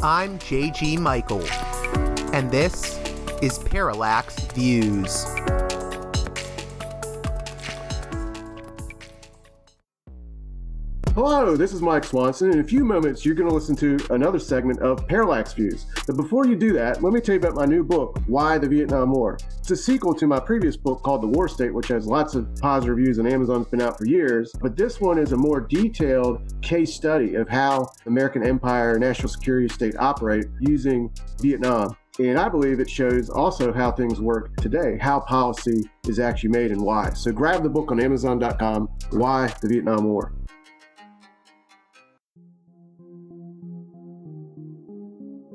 I'm JG Michael, and this is Parallax Views. Hello, this is Mike Swanson. In a few moments, you're going to listen to another segment of Parallax Views. But before you do that, let me tell you about my new book, Why the Vietnam War. It's a sequel to my previous book called The War State, which has lots of positive reviews, and Amazon's been out for years. But this one is a more detailed case study of how American empire and national security state operate using Vietnam. And I believe it shows also how things work today, how policy is actually made and why. So grab the book on Amazon.com, Why the Vietnam War.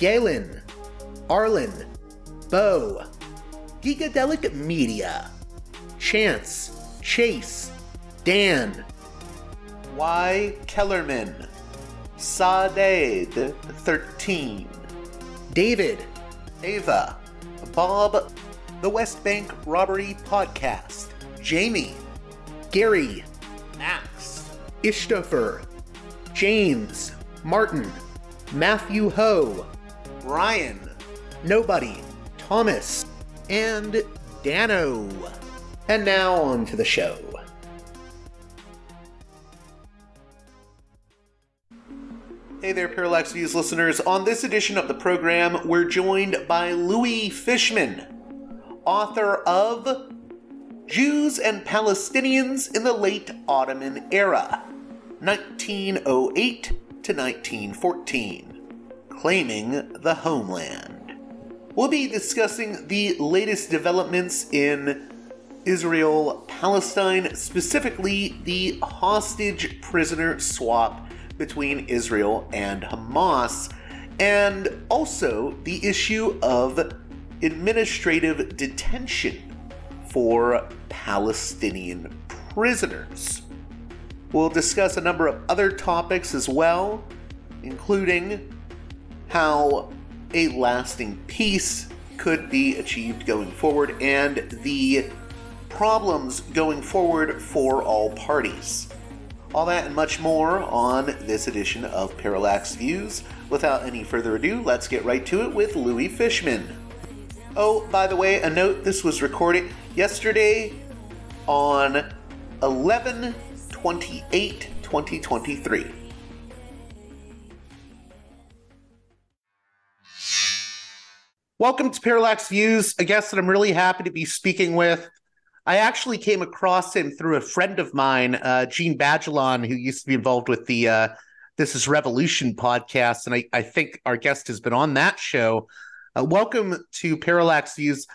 Galen, Arlen, Bo, Gigadelic Media, Chance, Chase, Dan, Y. Kellerman, Sadade 13, David, Ava, Bob, The West Bank Robbery Podcast, Jamie, Gary, Max, Ishtofer, James, Martin, Matthew Ho, Brian, Nobody, Thomas, and Dano. And now on to the show. Hey there, Parallax Views listeners. On this edition of the program, we're joined by Louis Fishman, author of Jews and Palestinians in the Late Ottoman Era, 1908 to 1914, Claiming the Homeland. We'll be discussing the latest developments in Israel Palestine, specifically the hostage prisoner swap between Israel and Hamas, and also the issue of administrative detention for Palestinian prisoners. We'll discuss a number of other topics as well, including how a lasting peace could be achieved going forward and the problems going forward for all parties. All that and much more on this edition of Parallax Views. Without any further ado, let's get right to it with Louis Fishman. Oh, by the way, a note this was recorded yesterday on 11 28 2023. Welcome to Parallax Views, a guest that I'm really happy to be speaking with. I actually came across him through a friend of mine, uh, Gene Badgelon, who used to be involved with the uh, This Is Revolution podcast. And I, I, think our guest has been on that show. Uh, welcome to Parallax Views,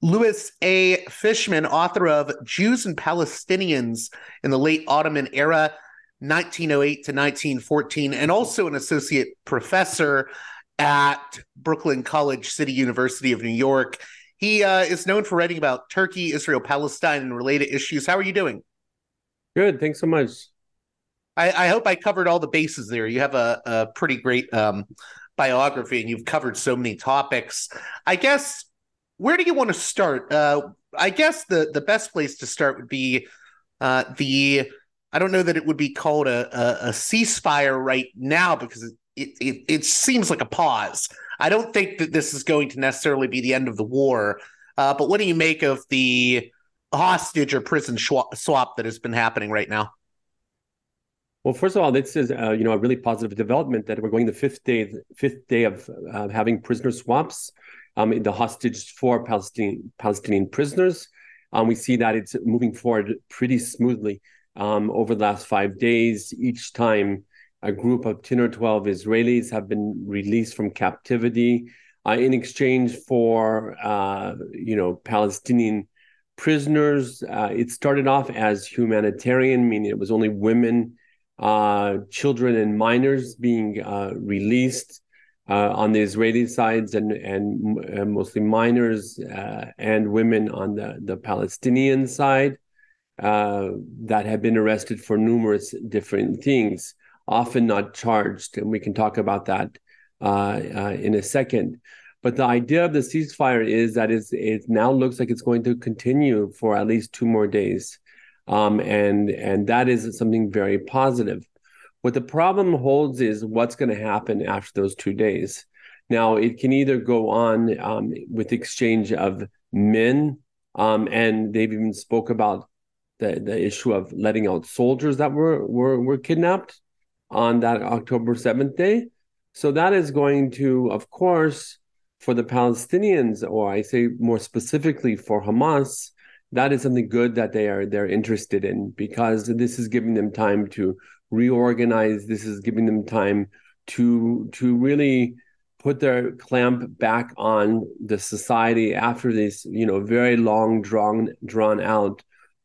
Louis A. Fishman, author of Jews and Palestinians in the Late Ottoman Era, 1908 to 1914, and also an associate professor at Brooklyn College City University of New York. He uh, is known for writing about Turkey, Israel, Palestine, and related issues. How are you doing? Good. Thanks so much. I, I hope I covered all the bases there. You have a, a pretty great um, biography and you've covered so many topics. I guess, where do you want to start? Uh, I guess the, the best place to start would be uh, the, I don't know that it would be called a, a, a ceasefire right now because it, it, it, seems like a pause. I don't think that this is going to necessarily be the end of the war. Uh, but what do you make of the hostage or prison swap, swap that has been happening right now? Well, first of all, this is uh, you know a really positive development that we're going the fifth day fifth day of uh, having prisoner swaps um, in the hostage for Palestinian Palestinian prisoners. Um, we see that it's moving forward pretty smoothly um, over the last five days. Each time a group of 10 or 12 Israelis have been released from captivity uh, in exchange for, uh, you know, Palestinian prisoners. Uh, it started off as humanitarian, meaning it was only women uh, children and minors being uh, released uh, on the Israeli sides, and and, mostly minors and women on the the Palestinian side that have been arrested for numerous different things, often not charged, and we can talk about that uh, in a second. But the idea of the ceasefire is that it now looks like it's going to continue for at least two more days. Um, and and that is something very positive. What the problem holds is what's going to happen after those two days. Now it can either go on um, with exchange of men, um, and they've even spoke about the the issue of letting out soldiers that were were were kidnapped on that October seventh day. So that is going to, of course, for the Palestinians, or I say more specifically for Hamas, that is something good that they are they're interested in because this is giving them time to reorganize this is giving them time to to really put their clamp back on the society after this you know very long drawn drawn out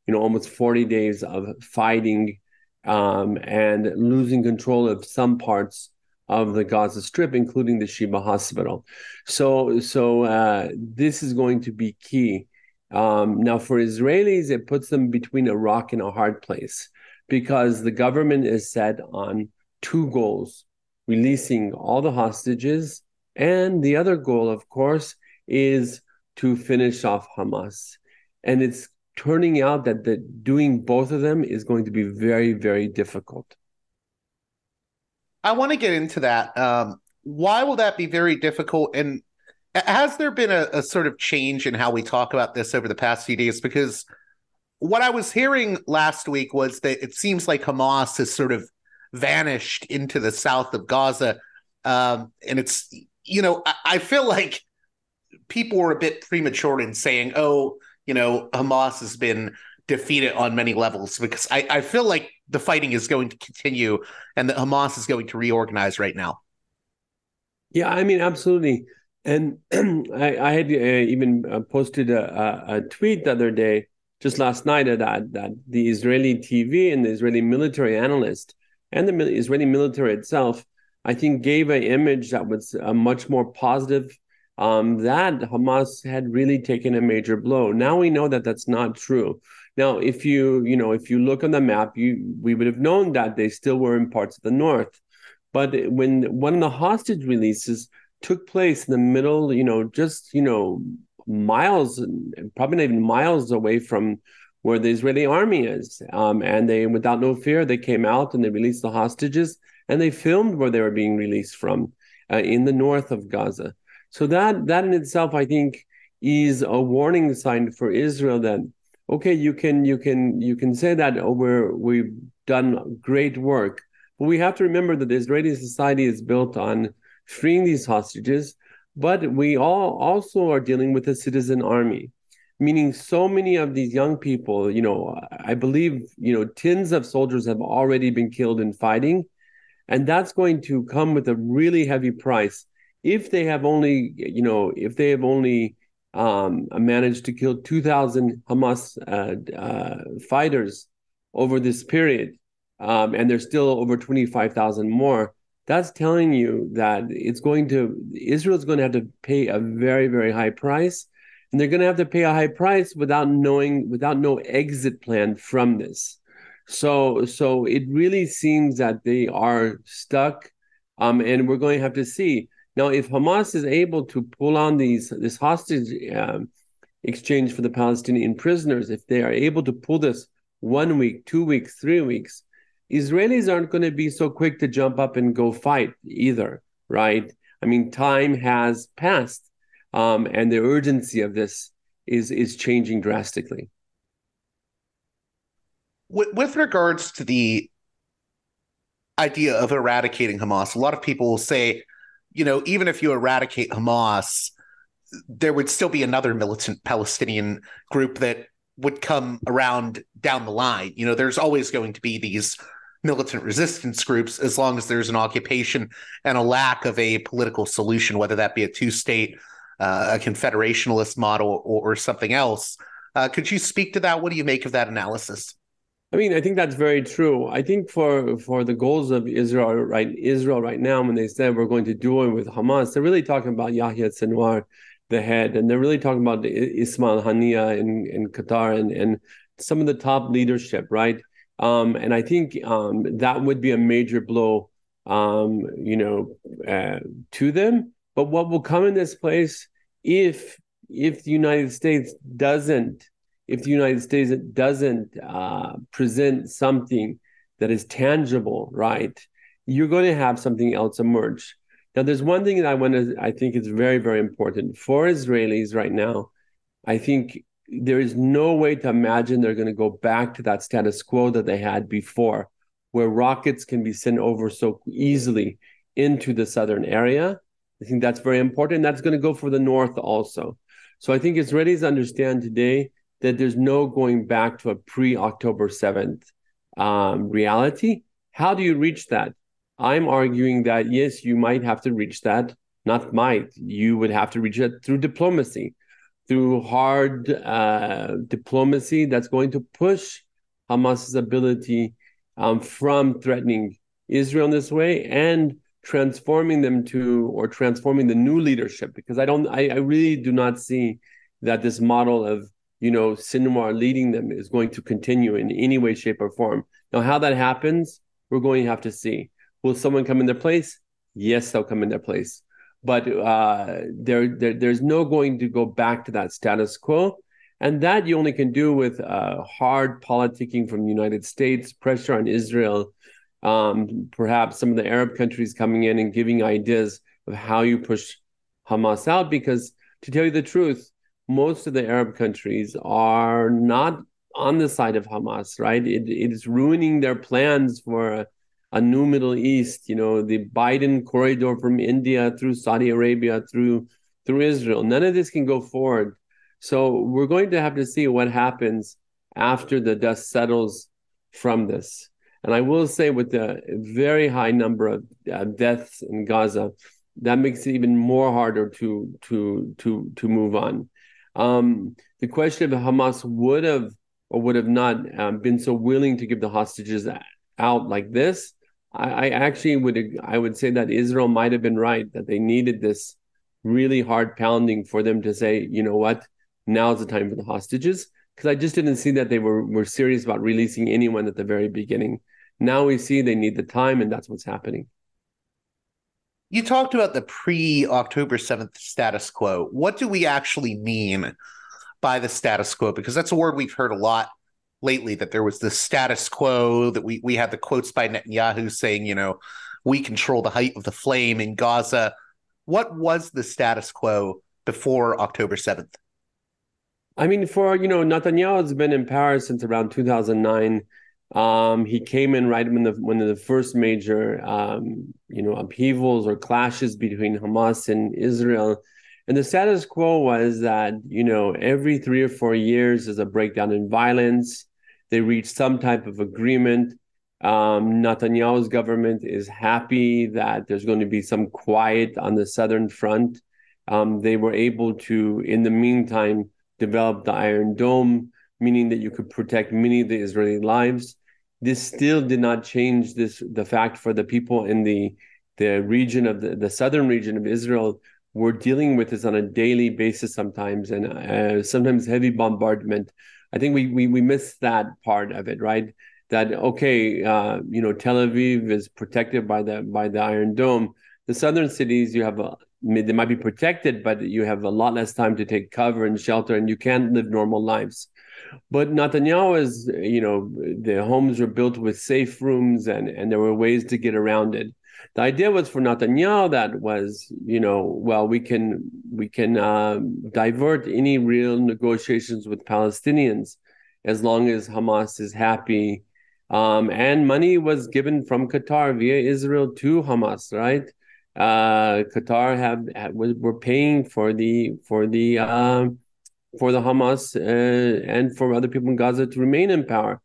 you know almost 40 days of fighting um, and losing control of some parts of the Gaza Strip, including the Shifa Hospital. So, so uh, this is going to be key um, now, for Israelis, it puts them between a rock and a hard place because the government is set on two goals releasing all the hostages. And the other goal, of course, is to finish off Hamas. And it's turning out that the, doing both of them is going to be very, very difficult. I want to get into that. Um, why will that be very difficult? And has there been a, a, sort of change in how we talk about this over the past few days? Because what I was hearing last week was that it seems like Hamas has sort of vanished into the south of Gaza. Um, and it's, you know, I, I, feel like people were a bit premature in saying, oh, you know, Hamas has been defeated on many levels because I, I feel like the fighting is going to continue and that Hamas is going to reorganize right now. Yeah, I mean, absolutely. And I, I, had uh, even uh, posted a, a, a, tweet the other day, just last night, that that the Israeli TV and the Israeli military analyst and the Israeli military itself, I think, gave an image that was a much more positive. Um, that Hamas had really taken a major blow. Now we know that that's not true. Now, if you you know if you look on the map, you we would have known that they still were in parts of the north. But when one of the hostage releases took place in the middle, you know, just, you know, miles, probably not even miles away from where the Israeli army is. Um, and they, without no fear, they came out and they released the hostages and they filmed where they were being released from uh, in the north of Gaza. So that that in itself, I think, is a warning sign for Israel that okay, you can you can you can say that oh, we're we've done great work, but we have to remember that the Israeli society is built on freeing these hostages, but we all also are dealing with a citizen army, meaning so many of these young people, you know, I believe, you know, tens of soldiers have already been killed in fighting. And that's going to come with a really heavy price if they have only, you know, if they have only um, managed to kill 2,000 Hamas uh, uh, fighters over this period, um, and there's still over 25,000 more that's telling you that it's going to Israel's going to have to pay a very very high price and they're going to have to pay a high price without knowing without no exit plan from this. So so it really seems that they are stuck um, and we're going to have to see now if hamas is able to pull on these this hostage um, exchange for the palestinian prisoners if they are able to pull this one week two weeks three weeks Israelis aren't going to be so quick to jump up and go fight either, right? I mean, time has passed, um, and the urgency of this is is changing drastically. With, with regards to the idea of eradicating Hamas, a lot of people will say, you know, even if you eradicate Hamas, there would still be another militant Palestinian group that would come around down the line. You know, there's always going to be these militant resistance groups as long as there's an occupation and a lack of a political solution, whether that be a two state, uh, a confederationalist model, or, or something else. Uh, could you speak to that? What do you make of that analysis? I mean, I think that's very true. I think for for the goals of Israel right Israel right now, when they said we're going to do it with Hamas, they're really talking about Yahya Sinwar, the head, and they're really talking about Ismail Haniya in, in Qatar and, and some of the top leadership, right? Um, and I think um, that would be a major blow, um, you know, uh, to them. But what will come in this place if if the United States doesn't if the United States doesn't uh, present something that is tangible, right, you're going to have something else emerge. Now, there's one thing that I want to, I think is very, very important for Israelis right now. I think there is no way to imagine they're going to go back to that status quo that they had before, where rockets can be sent over so easily into the southern area. I think that's very important. That's going to go for the north also. So I think Israelis understand today that there's no going back to a pre October 7th um, reality. How do you reach that? I'm arguing that yes, you might have to reach that. Not might. You would have to reach it through diplomacy, through hard uh, diplomacy that's going to push Hamas's ability um, from threatening Israel in this way and transforming them to or transforming the new leadership. Because I don't, I, I really do not see that this model of you know, Sinwar leading them is going to continue in any way, shape, or form. Now, how that happens, we're going to have to see. Will someone come in their place? Yes, they'll come in their place. But uh, there, there, there's no going to go back to that status quo. And that you only can do with uh, hard politicking from the United States, pressure on Israel, um, perhaps some of the Arab countries coming in and giving ideas of how you push Hamas out. Because to tell you the truth, most of the Arab countries are not on the side of Hamas, right? It, it is ruining their plans for a, a, new Middle East. You know, the Biden corridor from India through Saudi Arabia through through Israel. None of this can go forward. So we're going to have to see what happens after the dust settles from this. And I will say, with the very high number of uh, deaths in Gaza, that makes it even more harder to to to to move on. Um, the question of Hamas would have or would have not um, been so willing to give the hostages out like this, I, I, actually would I would say that Israel might have been right that they needed this really hard pounding for them to say, you know what, now's the time for the hostages. Because I just didn't see that they were were serious about releasing anyone at the very beginning. Now we see they need the time, and that's what's happening. You talked about the pre October 7th status quo. What do we actually mean by the status quo? Because that's a word we've heard a lot lately that there was the status quo, that we, we had the quotes by Netanyahu saying, you know, we control the height of the flame in Gaza. What was the status quo before October 7th? I mean, for, you know, Netanyahu has been in power since around 2009. Um, he came in right when the when the first major um, you know upheavals or clashes between Hamas and Israel, and the status quo was that you know every three or four years there's a breakdown in violence. They reach some type of agreement. Um, Netanyahu's government is happy that there's going to be some quiet on the southern front. Um, they were able to, in the meantime, develop the Iron Dome, meaning that you could protect many of the Israeli lives this still did not change this the fact for the people in the the region of the, the southern region of Israel were dealing with this on a daily basis sometimes and uh, sometimes heavy bombardment. I think we we we miss that part of it, right? That okay, uh, you know, Tel Aviv is protected by the by the Iron Dome. The southern cities, you have a they might be protected, but you have a lot less time to take cover and shelter, and you can't live normal lives. But Netanyahu is, you know, the homes were built with safe rooms and, and there were ways to get around it. The idea was for Netanyahu that was, you know, well, we can we can uh, divert any real negotiations with Palestinians as long as Hamas is happy. Um, and money was given from Qatar via Israel to Hamas, right? Uh, Qatar have, have were paying for the for the um, for the Hamas uh, and for other people in Gaza to remain in power.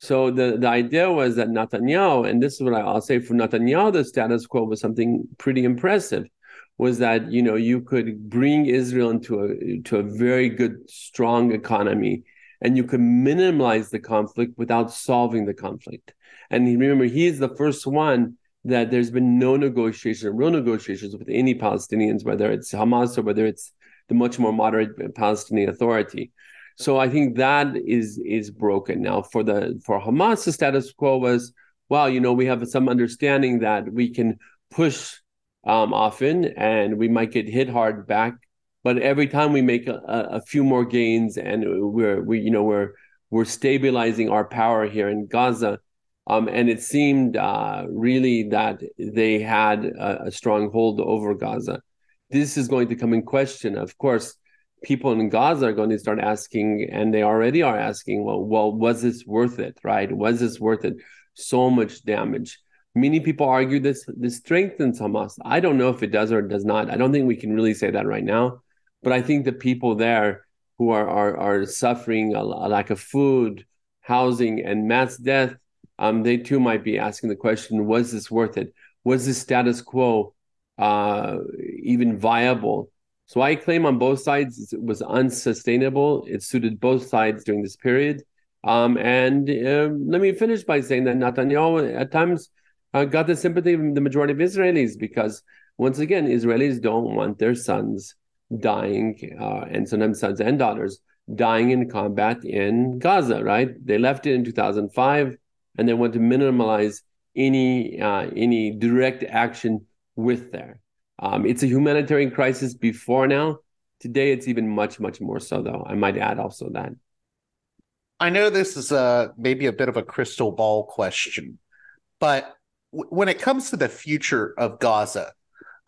So the, the idea was that Netanyahu, and this is what I'll say for Netanyahu, the status quo was something pretty impressive, was that you know you could bring Israel into a to a very good, strong economy, and you can minimize the conflict without solving the conflict. And remember, he is the first one that there's been no negotiation, real negotiations with any Palestinians, whether it's Hamas or whether it's the much more moderate Palestinian Authority. So I think that is is broken now. For the for Hamas, the status quo was, well, you know, we have some understanding that we can push um, often and we might get hit hard back, but every time we make a, a few more gains and we're we you know we're we're stabilizing our power here in Gaza. Um, and it seemed uh, really that they had a, a strong hold over Gaza. This is going to come in question. Of course, people in Gaza are going to start asking, and they already are asking, well, well, was this worth it? Right? Was this worth it? So much damage. Many people argue this this strengthens Hamas. I don't know if it does or it does not. I don't think we can really say that right now. But I think the people there who are are, are suffering a, a lack of food, housing, and mass death um, they too might be asking the question: Was this worth it? Was this status quo uh, even viable? So I claim on both sides it was unsustainable. It suited both sides during this period. Um, and uh, let me finish by saying that Netanyahu at times uh, got the sympathy of the majority of Israelis because, once again, Israelis don't want their sons dying, uh, and sometimes sons and daughters dying in combat in Gaza, right? They left it in 2005 and they want to minimize any uh, any direct action with there. Um, it's a humanitarian crisis before now. Today, it's even much much more so, though. I might add also that. I know this is a maybe a bit of a crystal ball question, but w- when it comes to the future of Gaza,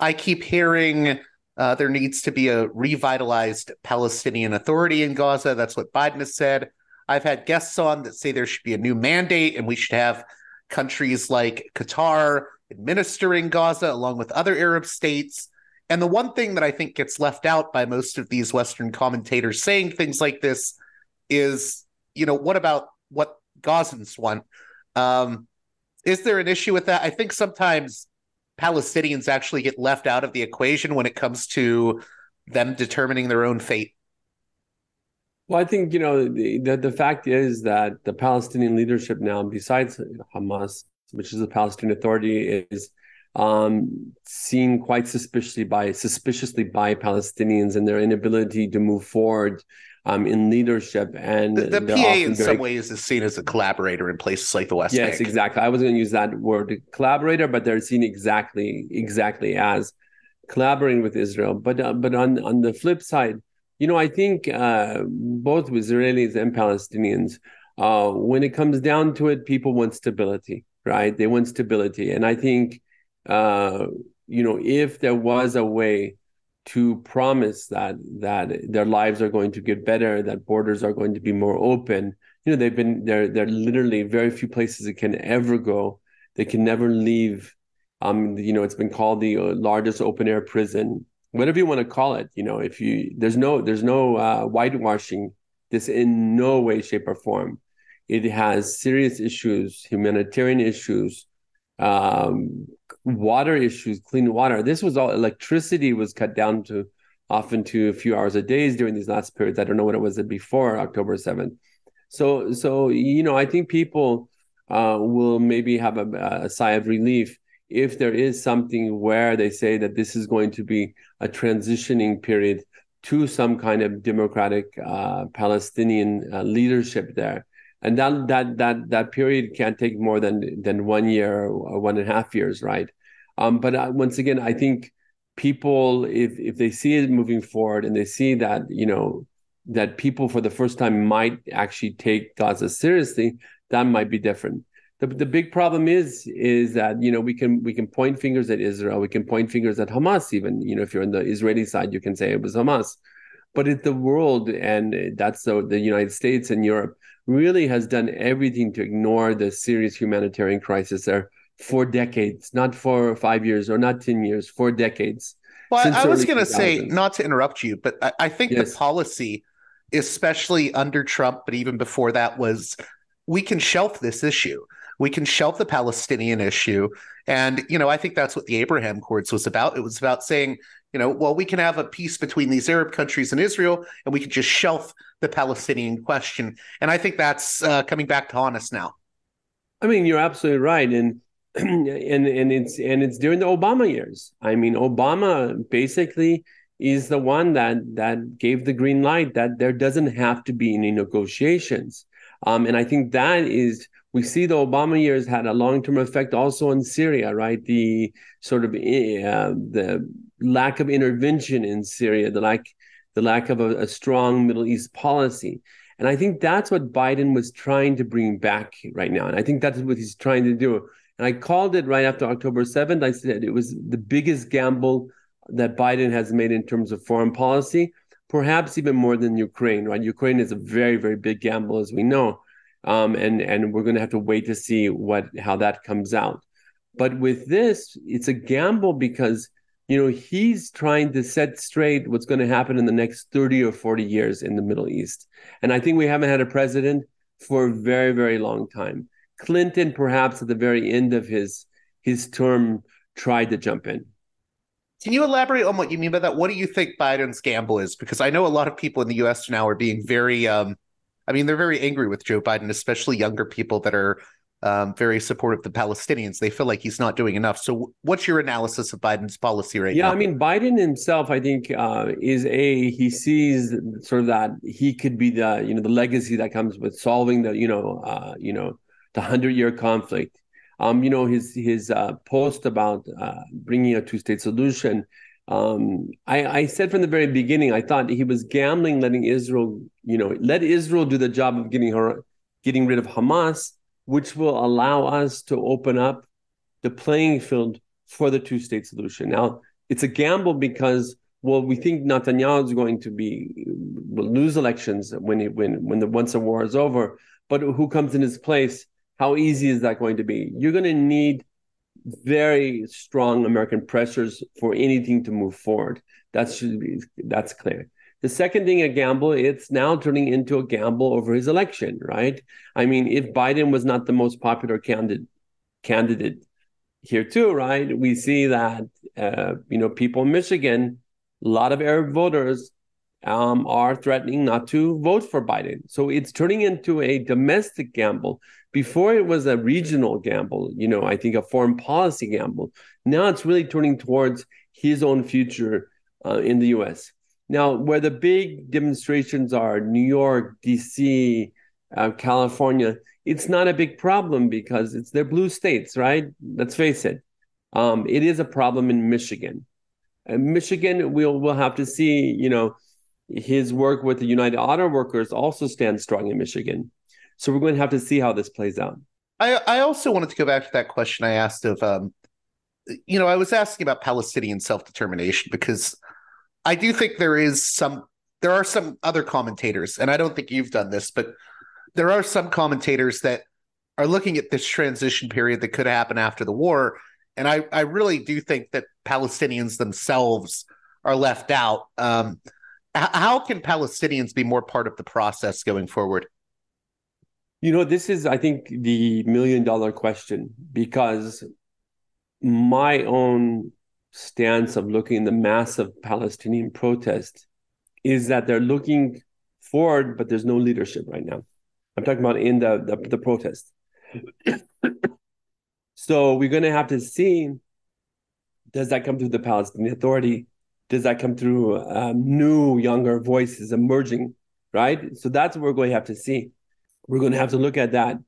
I keep hearing uh, there needs to be a revitalized Palestinian Authority in Gaza. That's what Biden has said. I've had guests on that say there should be a new mandate and we should have countries like Qatar administering Gaza along with other Arab states. And the one thing that I think gets left out by most of these Western commentators saying things like this is, you know, what about what Gazans want? Um, is there an issue with that? I think sometimes Palestinians actually get left out of the equation when it comes to them determining their own fate. Well, I think you know the, the, the fact is that the Palestinian leadership now, besides Hamas, which is the Palestinian Authority, is um, seen quite suspiciously by suspiciously by Palestinians and their inability to move forward um, in leadership. And the, the PA, in very... some ways, is seen as a collaborator in places like the West yes, Bank. exactly. I was going to use that word, collaborator, but they're seen exactly exactly as collaborating with Israel. But uh, but on on the flip side you know, I think uh, both with Israelis and Palestinians, uh, when it comes down to it, people want stability, right? They want stability, and I think, uh, you know, if there was a way to promise that that their lives are going to get better, that borders are going to be more open, you know, they've been there. There are literally very few places they can ever go. They can never leave. Um, you know, it's been called the uh, largest open air prison whatever you want to call it you know if you there's no there's no uh, whitewashing this in no way shape or form it has serious issues humanitarian issues um, water issues clean water. This was all electricity was cut down to often to a few hours a day during these last periods. I don't know what it was before october 7th so so you know i think people uh, will maybe have a, a sigh of relief if there is something where they say that this is going to be a transitioning period to some kind of democratic uh, Palestinian uh, leadership there, and that that that that period can't take more than than one year or one and a half years, right? Um, but uh, once again, I think people, if if they see it moving forward and they see that you know that people for the first time might actually take Gaza seriously, that might be different the, the big problem is is that you know we can we can point fingers at Israel, we can point fingers at Hamas. Even you know if you're on the Israeli side, you can say it was Hamas, but it's the world and that's the the United States and Europe really has done everything to ignore the serious humanitarian crisis there for decades, not for five years or not ten years, for decades. Well, I was going to say, not to interrupt you, but I, I think yes. the policy, especially under Trump, but even before that, was we can shelf this issue We can shelf the Palestinian issue. And, you know, I think that's what the Abraham Accords was about. It was about saying, you know, well, we can have a peace between these Arab countries and Israel, and we can just shelf the Palestinian question. And I think that's uh, coming back to haunt us now. I mean, you're absolutely right, and and and it's and it's during the Obama years. I mean, Obama basically is the one that that gave the green light that there doesn't have to be any negotiations. Um, and I think that is we see the Obama years had a long term effect also in Syria, right? The sort of uh, the lack of intervention in Syria, the lack the lack of a, a, strong Middle East policy. And I think that's what Biden was trying to bring back right now. And I think that's what he's trying to do. And I called it right after October 7th. I said it was the biggest gamble that Biden has made in terms of foreign policy, perhaps even more than Ukraine, right? Ukraine is a very, very big gamble, as we know. Um, and, and we're going to have to wait to see what how that comes out. But with this, it's a gamble because you know, he's trying to set straight what's going to happen in the next 30 or 40 years in the Middle East. And I think we haven't had a president for a very, very long time. Clinton, perhaps at the very end of his his term, tried to jump in. Can you elaborate on what you mean by that? What do you think Biden's gamble is? Because I know a lot of people in the U.S. now are being very, um, I mean, they're very angry with Joe Biden, especially younger people that are um, very supportive of the Palestinians. They feel like he's not doing enough. So, what's your analysis of Biden's policy right yeah, now? Yeah, I mean, Biden himself, I think, uh, is a he sees sort of that he could be the you know the legacy that comes with solving the you know uh, you know the hundred year conflict. Um, you know his his uh, post about uh, bringing a two state solution. Um, I, I said from the very beginning, I thought he was gambling, letting Israel, you know, let Israel do the job of getting her, getting rid of Hamas, which will allow us to open up the playing field for the two state solution. Now, it's a gamble because, well, we think Netanyahu is going to be will lose elections when he, when when the once the war is over. But who comes in his place? How easy is that going to be? You're going to need very strong American pressures for anything to move forward. That should be that's clear. The second thing, a gamble, it's now turning into a gamble over his election, right? I mean, if Biden was not the most popular candidate candidate here too, right? We see that uh, you know people in Michigan, a lot of Arab voters um, are threatening not to vote for Biden. So it's turning into a domestic gamble. Before it was a regional gamble, you know, I think a foreign policy gamble. Now it's really turning towards his own future uh, in the U.S. Now, where the big demonstrations are, New York, DC, uh, California, it's not a big problem because it's their blue states, right? Let's face it. Um, it is a problem in Michigan. Michigan, we'll we'll have to see. You know, his work with the United Auto Workers also stands strong in Michigan. So we're going to have to see how this plays out. I I also wanted to go back to that question I asked of, um, you know, I was asking about Palestinian self determination because I do think there is some there are some other commentators, and I don't think you've done this, but there are some commentators that are looking at this transition period that could happen after the war. And I, I really do think that Palestinians themselves are left out. Um, how can Palestinians be more part of the process going forward? You know, this is, I think, the million dollar question because my own stance of looking at the massive Palestinian protest is that they're looking forward, but there's no leadership right now. I'm talking about in the the, the protest. so we're going to have to see: does that come through the Palestinian Authority? Does that come through um, new, younger voices emerging? Right. So that's what we're going to have to see. We're going to have to look at that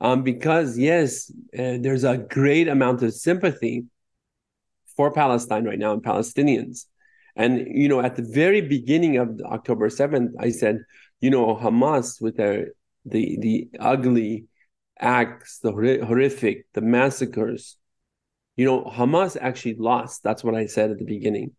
um, because yes, uh, there's a great amount of sympathy for Palestine right now and Palestinians. And you know, at the very beginning of October 7th, I said, you know, Hamas with their the the ugly acts, the horrific, the massacres. You know, Hamas actually lost. That's what I said at the beginning.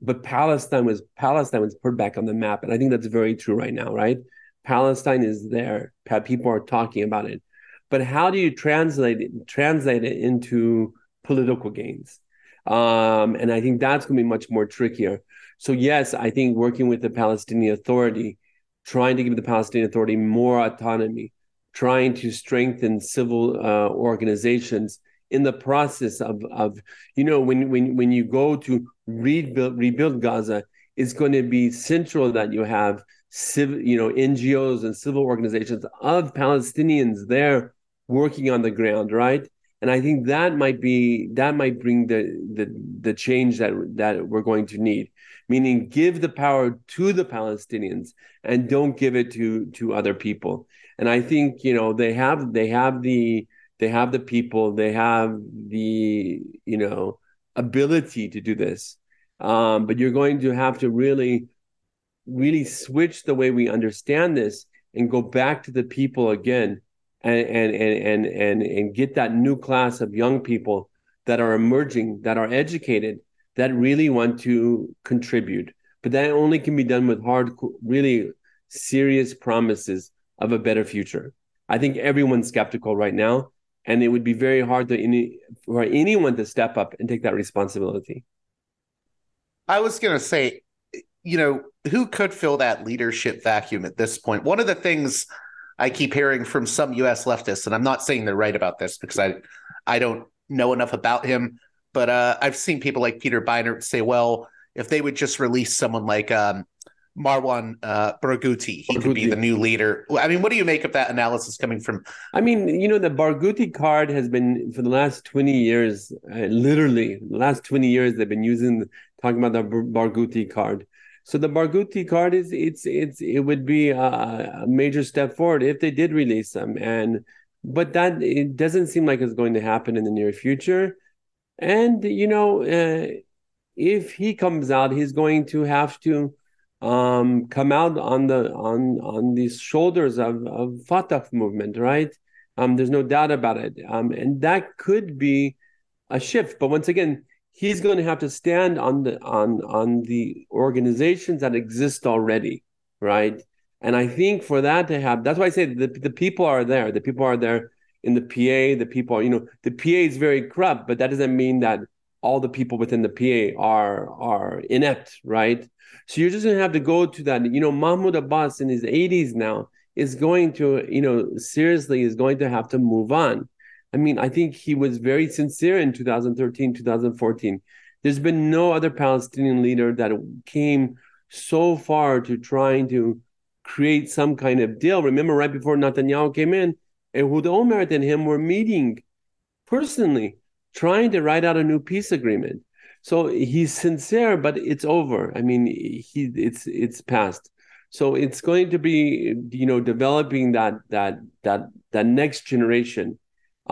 But Palestine was Palestine was put back on the map, and I think that's very true right now. Right, Palestine is there. People are talking about it, but how do you translate it? Translate it into political gains? Um, and I think that's going to be much more trickier. So, yes, I think working with the Palestinian Authority, trying to give the Palestinian Authority more autonomy, trying to strengthen civil uh, organizations in the process of of you know when when when you go to rebuild rebuild Gaza, it's going to be central that you have civil you know NGOs and civil organizations of Palestinians there working on the ground, right? And I think that might be that might bring the the the change that that we're going to need. Meaning, give the power to the Palestinians and don't give it to to other people. And I think you know they have they have the they have the people, they have the you know ability to do this. Um, but you're going to have to really, really switch the way we understand this and go back to the people again, and and and and and, and get that new class of young people that are emerging, that are educated, that really want to contribute. But that only can be done with hard, really serious promises of a better future. I think everyone's skeptical right now and it would be very hard to any, for anyone to step up and take that responsibility. I was going to say, you know, who could fill that leadership vacuum at this point? One of the things I keep hearing from some U.S. leftists, and I'm not saying they're right about this because I, I don't know enough about him, but uh, I've seen people like Peter Beinart say, well, if they would just release someone like um, Marwan uh, Barghouti. He Barghouti. could be the new leader. I mean, what do you make of that analysis coming from? I mean, you know, the Barghouti card has been for the last 20 years, uh, literally, the last 20 years, they've been using, talking about the Barghouti card. So the Barghouti card is, it's, it's, it would be a, a major step forward if they did release them. And, but that, it doesn't seem like it's going to happen in the near future. And, you know, uh, if he comes out, he's going to have to, um, come out on the on on these shoulders of of Fatah movement, right? Um, there's no doubt about it, um, and that could be a shift. But once again, he's going to have to stand on the on on the organizations that exist already, right? And I think for that to happen, that's why I say the the people are there. The people are there in the PA. The people, are, you know, the PA is very corrupt, but that doesn't mean that all the people within the PA are are inept, right? So you're just going to have to go to that. You know, Mahmoud Abbas in his 80s now is going to, you know, seriously is going to have to move on. I mean, I think he was very sincere in 2013, 2014. There's been no other Palestinian leader that came so far to trying to create some kind of deal. Remember, right before Netanyahu came in, Ehud Olmert and him were meeting personally, trying to write out a new peace agreement. So he's sincere, but it's over. I mean, he it's it's past. So it's going to be you know developing that that that that next generation,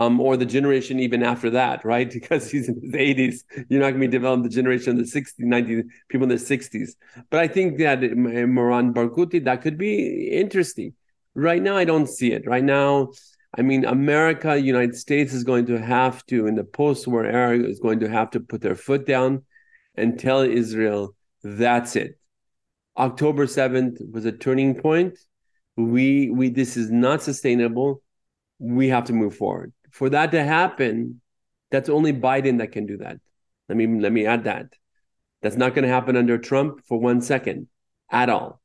um, or the generation even after that, right? Because he's in his 80s, you're not going to be developing the generation of the 60s, 90s, people in their 60s. But I think that Marwan Barghouti that could be interesting. Right now, I don't see it. Right now, I mean, America, United States is going to have to, in the post-war era, is going to have to put their foot down and tell Israel that's it. October 7th was a turning point. We we this is not sustainable. We have to move forward. For that to happen, that's only Biden that can do that. Let me let me add that. That's not going to happen under Trump for one second at all.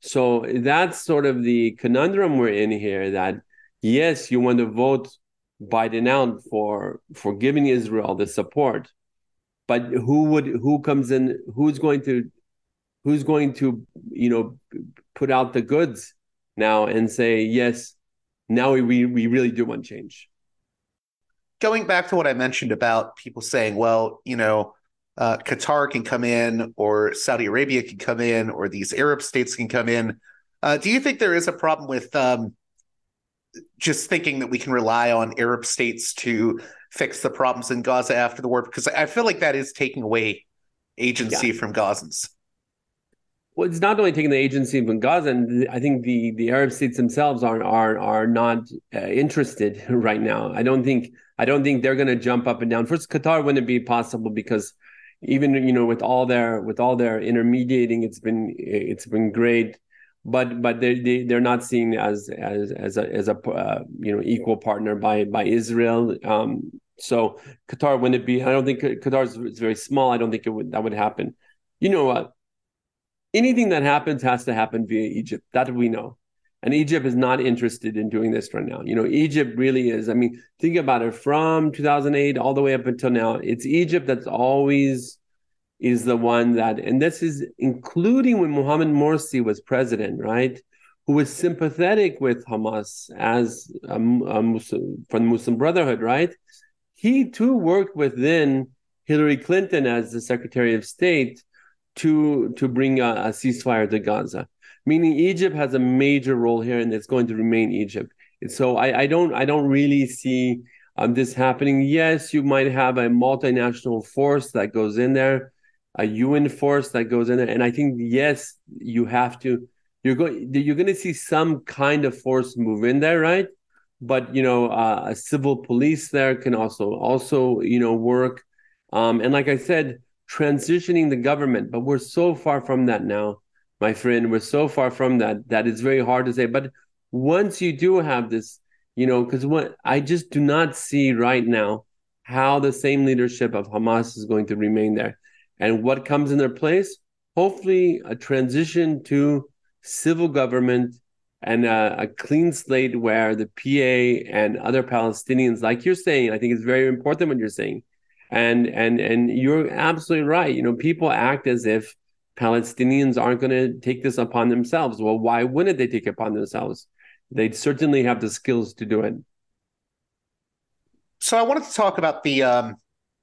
So that's sort of the conundrum we're in here that yes, you want to vote Biden out for for giving Israel the support, but who would who comes in? Who's going to who's going to you know put out the goods now and say yes? Now we we really do want change. Going back to what I mentioned about people saying, well, you know, uh, Qatar can come in, or Saudi Arabia can come in, or these Arab states can come in. Uh, do you think there is a problem with um, just thinking that we can rely on Arab states to fix the problems in Gaza after the war because I feel like that is taking away agency yeah. from Gazans. Well, it's not only taking the agency from Gaza, and I think the the Arab states themselves are are are not uh, interested right now. I don't think I don't think they're going to jump up and down. First, Qatar wouldn't be possible because even you know with all their with all their intermediating, it's been it's been great but but they, they they're not seen as as as a as a uh, you know equal partner by by Israel. Um, so Qatar wouldn't be. I don't think Qatar is very small. I don't think it would that would happen. You know what? Anything that happens has to happen via Egypt. That we know. And Egypt is not interested in doing this right now. You know, Egypt really is. I mean, think about it from 2008 all the way up until now. It's Egypt that's always is the one that, and this is including when Mohammed Morsi was president, right? Who was sympathetic with Hamas as a, a Muslim, from the Muslim Brotherhood, right? He too worked within Hillary Clinton as the Secretary of State to to bring a, a ceasefire to Gaza. Meaning Egypt has a major role here, and it's going to remain Egypt. So I, I don't I don't really see um, this happening. Yes, you might have a multinational force that goes in there a UN force that goes in there. And I think yes, you have to. You're going. You're going to see some kind of force move in there, right? But you know, uh, a civil police there can also also you know work. Um, and like I said, transitioning the government, but we're so far from that now, my friend. We're so far from that that it's very hard to say. But once you do have this, you know, because what I just do not see right now how the same leadership of Hamas is going to remain there and what comes in their place? Hopefully, a transition to civil government and a, a, clean slate where the PA and other Palestinians, like you're saying, I think it's very important what you're saying, and and and you're absolutely right. You know, people act as if Palestinians aren't going to take this upon themselves. Well, why wouldn't they take it upon themselves? They certainly have the skills to do it. So I wanted to talk about the um,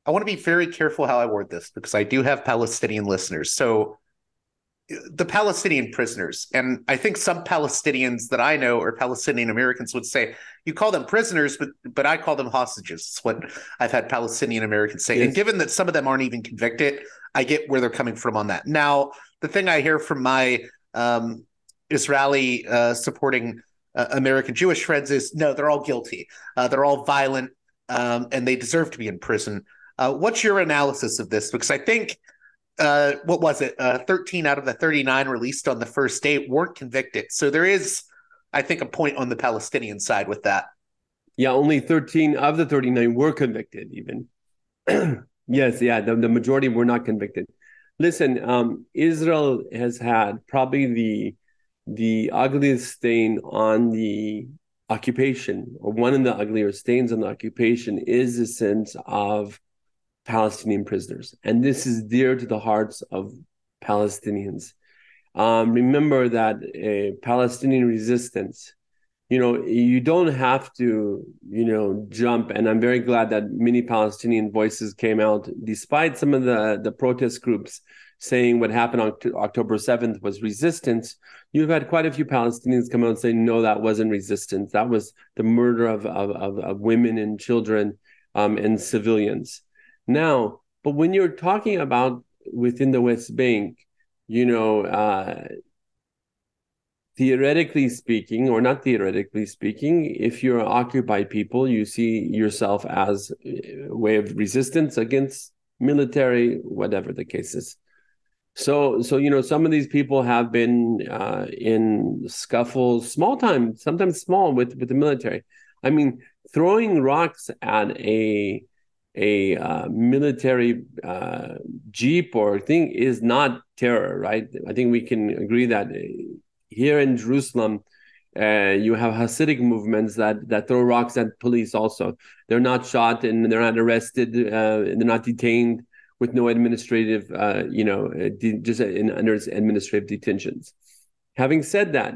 I want to be very careful how I word this because I do have Palestinian listeners. So the Palestinian prisoners, and I think some Palestinians that I know or Palestinian Americans would say, you call them prisoners, but but I call them hostages. It's what I've had Palestinian Americans say. Yes. And given that some of them aren't even convicted, I get where they're coming from on that. Now, the thing I hear from my um, Israeli uh, supporting uh, American Jewish friends is no, they're all guilty. Uh, they're all violent, um, and they deserve to be in prison. Uh, what's your analysis of this? Because I think uh, what was it? Uh, 13 out of the 39 released on the first day weren't convicted. So there is, I think, a point on the Palestinian side with that. Yeah, only 13 of the 39 were convicted, even. yes, yeah, the, the majority were not convicted. Listen, um, Israel has had probably the the ugliest stain on the occupation, or one of the uglier stains on the occupation, is the sense of Palestinian prisoners. And this is dear to the hearts of Palestinians. Um, remember that a Palestinian resistance, you know, you don't have to, you know, jump. And I'm very glad that many Palestinian voices came out, despite some of the, the protest groups saying what happened on October 7th was resistance. You've had quite a few Palestinians come out and say, no, that wasn't resistance. That was the murder of, of, of, of women and children um, and civilians. Now, but when you're talking about within the West Bank, you know, uh, theoretically speaking, or not theoretically speaking, if you're occupied people, you see yourself as a way of resistance against military, whatever the case is. So, so you know, some of these people have been uh, in scuffles, small time, sometimes small, with with the military. I mean, throwing rocks at a a uh, military uh, jeep or thing is not terror, right? I think we can agree that uh, here in Jerusalem, uh, you have Hasidic movements that that throw rocks at police. Also, they're not shot and they're not arrested. Uh, they're not detained with no administrative, uh, you know, de- just in, under administrative detentions. Having said that,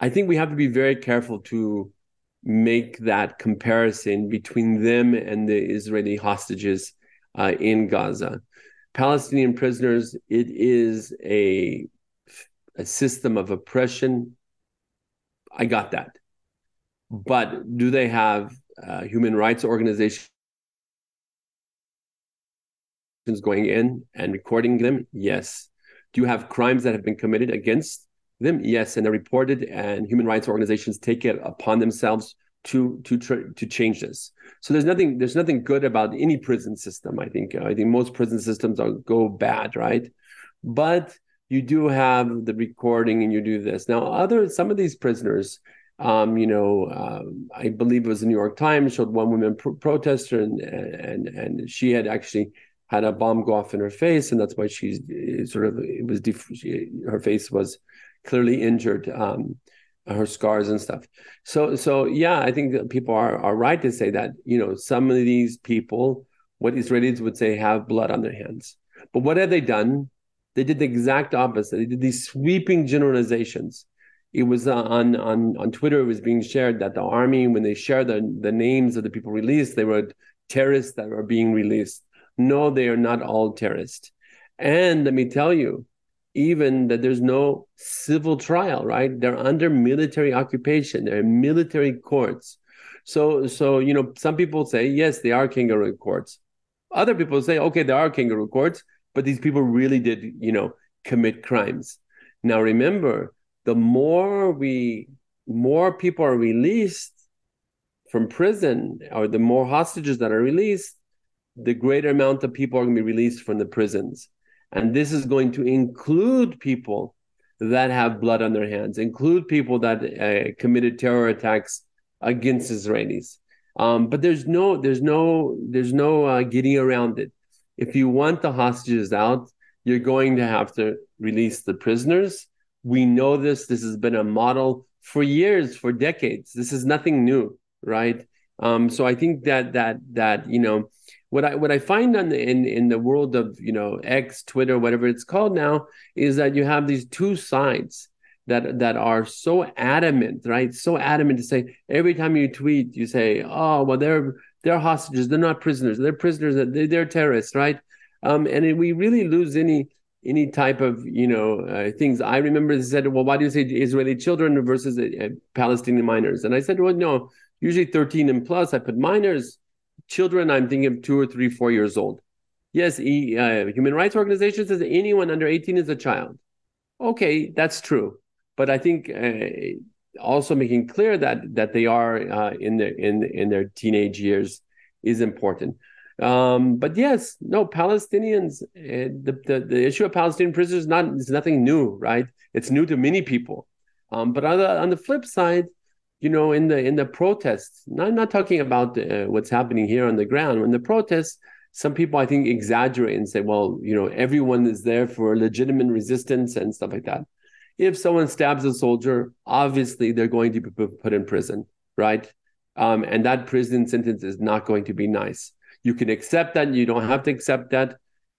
I think we have to be very careful to make that comparison between them and the Israeli hostages uh, in Gaza. Palestinian prisoners, it is a, a system of oppression. I got that. But do they have uh, human rights organizations going in and recording them? Yes. Do you have crimes that have been committed against them? Yes, and they're reported, and human rights organizations take it upon themselves to to to change this. So there's nothing there's nothing good about any prison system. I think I think most prison systems are go bad, right? But you do have the recording, and you do this now. Other some of these prisoners. Um, you know, uh, I believe it was the New York Times showed one woman pro- protester, and and and she had actually had a bomb go off in her face, and that's why she's sort of it was def- she, her face was clearly injured. Um, her scars and stuff. So so yeah, I think people are are right to say that you know some of these people, what Israelis would say, have blood on their hands. But what have they done? They did the exact opposite. They did these sweeping generalizations. It was uh, on on on Twitter. It was being shared that the army, when they share the the names of the people released, they were terrorists that are being released. No, they are not all terrorists. And let me tell you, even that there's no civil trial, right? They're under military occupation. They're in military courts. So, so you know, some people say yes, they are kangaroo courts. Other people say okay, there are kangaroo courts, but these people really did, you know, commit crimes. Now, remember, the more we, more people are released from prison, or the more hostages that are released, the greater amount of people are going to be released from the prisons. And this is going to include people that have blood on their hands, include people that uh, committed terror attacks against Israelis. Um, but there's no, there's no, there's no uh, getting around it. If you want the hostages out, you're going to have to release the prisoners. We know this. This has been a model for years, for decades. This is nothing new, right? Um, so I think that that that you know what I what I find on the, in in the world of you know X, Twitter, whatever it's called now, is that you have these two sides that that are so adamant, right? So adamant to say every time you tweet, you say, "Oh, well, they're they're hostages, they're not prisoners, they're prisoners, they're, they're terrorists," right? Um, and we really lose any any type of you know uh, things. I remember they said, "Well, why do you say Israeli children versus uh, Palestinian minors?" And I said, "Well, no, usually 13 and plus. I put minors." Children, I'm thinking two or three, four years old. Yes, uh, human rights organization says anyone under 18 is a child. Okay, that's true, but I think uh, also making clear that that they are uh, in their in in their teenage years is important. Um, but yes, no, Palestinians. Uh, the, the the issue of Palestinian prisoners is not is nothing new, right? It's new to many people. Um, but on the on the flip side, you know, in the in the protests, not not talking about uh, what's happening here on the ground. In the protests, some people I think exaggerate and say, well, you know, everyone is there for legitimate resistance and stuff like that. If someone stabs a soldier, obviously they're going to be put in prison, right? Um, and that prison sentence is not going to be nice. You can accept that. You don't have to accept that.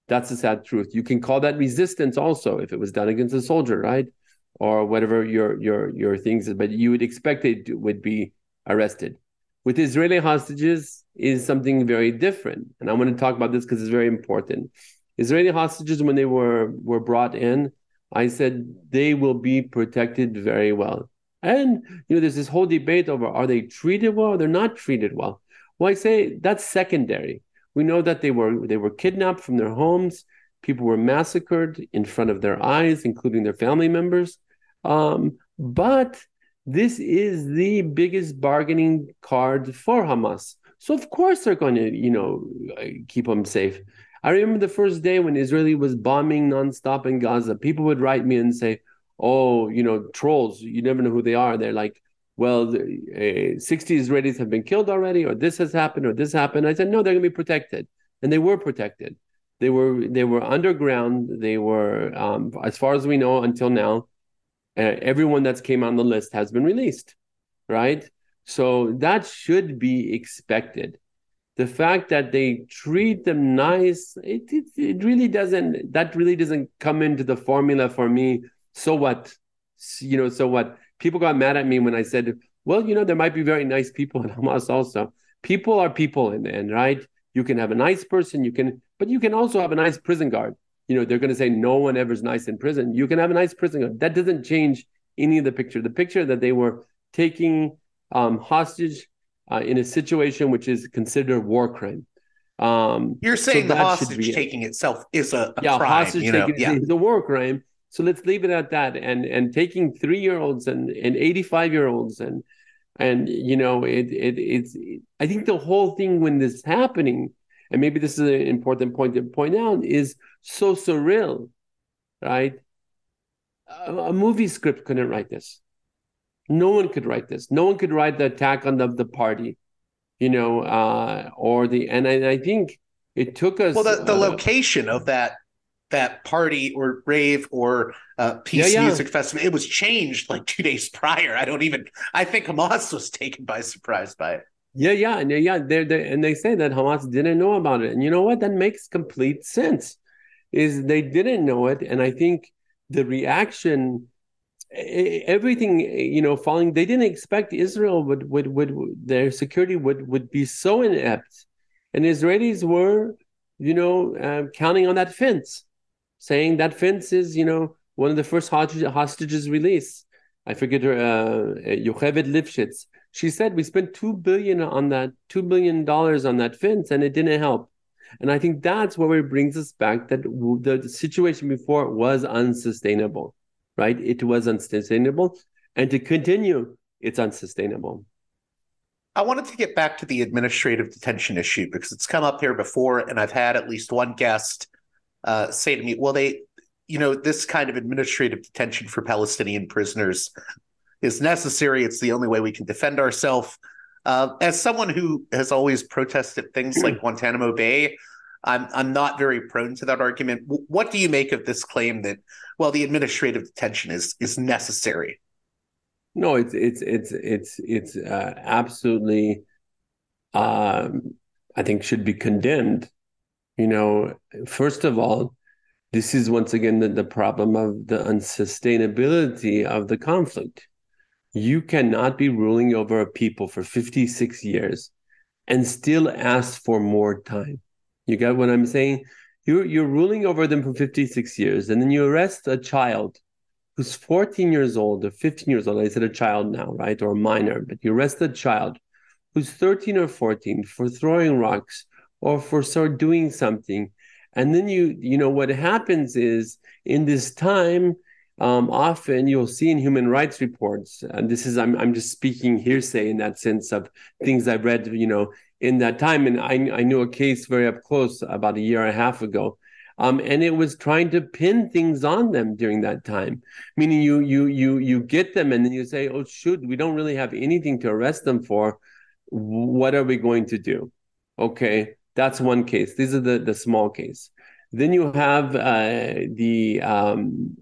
That's the sad truth. You can call that resistance also if it was done against a soldier, right? Or whatever your your your things but you would expect it would be arrested. With Israeli hostages is something very different, and I want to talk about this because it's very important. Israeli hostages, when they were were brought in, I said they will be protected very well. And you know, there's this whole debate over are they treated well or they're not treated well. Well, I say that's secondary. We know that they were they were kidnapped from their homes. People were massacred in front of their eyes, including their family members. Um, but this is the biggest bargaining card for Hamas. So of course they're going to, you know, keep them safe. I remember the first day when Israeli was bombing nonstop in Gaza. People would write me and say, "Oh, you know, trolls. You never know who they are." They're like, "Well, uh, 60 Israelis have been killed already, or this has happened, or this happened." I said, "No, they're going to be protected," and they were protected. They were they were underground. They were, um, as far as we know, until now, uh, everyone that's came on the list has been released, right? So that should be expected. The fact that they treat them nice, it, it, it really doesn't, that really doesn't come into the formula for me. So what? You know, so what? People got mad at me when I said, well, you know, there might be very nice people in Hamas also. People are people in the end, right? You can have a nice person, you can, but you can also have a nice prison guard you know, they're going to say no one ever is nice in prison. You can have a nice prison. Guard. That doesn't change any of the picture. The picture that they were taking um, hostage uh, in a situation which is considered a war crime. Um, You're saying so the hostage taking itself is a, a yeah, crime, hostage you know? taking yeah. is a war crime. So let's leave it at that. And and taking three year olds and and eighty five year olds and and you know it it it's it, I think the whole thing when this is happening and maybe this is an important point to point out, is so surreal, right? A, a movie script couldn't write this. No one could write this. No one could write the attack on the, the party, you know, uh, or the and I, I think it took us. Well, the, the uh, location of that that party or rave or uh, peace yeah, yeah. music festival. It was changed like two days prior. I don't even. I think Hamas was taken by surprise by it. Yeah, yeah, and yeah, they're, and they say that Hamas didn't know about it, and you know what? That makes complete sense. Is they didn't know it, and I think the reaction, everything, you know, falling. They didn't expect Israel would would would their security would would be so inept, and Israelis were, you know, uh, counting on that fence saying that fence is, you know, one of the first hostages released. I forget her, uh, Yocheved Lifshitz. She said we spent two billion on that, two billion dollars on that fence, and it didn't help. And I think that's where it brings us back that the situation before was unsustainable, right? It was unsustainable, and to continue, it's unsustainable. I wanted to get back to the administrative detention issue because it's come up here before, and I've had at least one guest uh, say to me, well, they, you know, this kind of administrative detention for Palestinian prisoners is necessary. It's the only way we can defend ourselves. Uh, as someone who has always protested things like Guantanamo Bay, I'm I'm not very prone to that argument. what do you make of this claim that well, the administrative detention is is necessary? No, it's it's it's it's it's uh, absolutely, um, I think, should be condemned you know, first of all, this is once again the, the problem of the unsustainability of the conflict. You cannot be ruling over a people for 56 years and still ask for more time. You get what I'm saying? You're, you're ruling over them for 56 years, and then you arrest a child who's 14 years old or 15 years old. I said a child now, right? Or a minor, but you arrest a child who's 13 or 14 for throwing rocks or for sort of doing something and then you you know what happens is in this time um, often you'll see in human rights reports and this is I'm, I'm just speaking hearsay in that sense of things i've read you know in that time and i, I knew a case very up close about a year and a half ago um, and it was trying to pin things on them during that time meaning you you you you get them and then you say oh shoot we don't really have anything to arrest them for what are we going to do okay that's one case. These are the, the small case. Then you have uh, the um,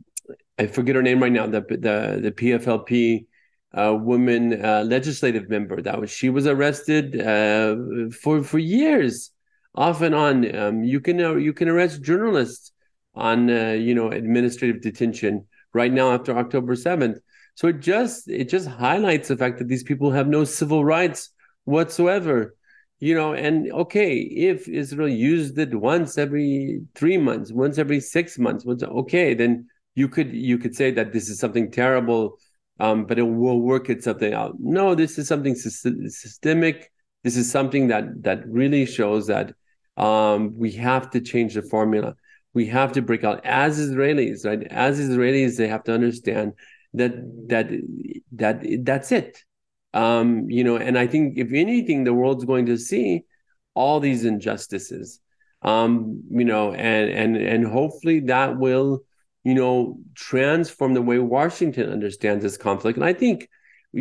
I forget her name right now. The the the PFLP uh, woman uh, legislative member that was she was arrested uh, for for years, off and on. Um, you can uh, you can arrest journalists on uh, you know administrative detention right now after October seventh. So it just it just highlights the fact that these people have no civil rights whatsoever you know and okay if israel used it once every three months once every six months once okay then you could you could say that this is something terrible um, but it will work it something out. No this is something systemic. This is something that that really shows that um, we have to change the formula. We have to break out. As israelis right? As israelis they have to understand that that that that's it. Um, you know, and I think if anything, the world's going to see all these injustices. Um, you know, and and and hopefully that will, you know, transform the way Washington understands this conflict. And I think,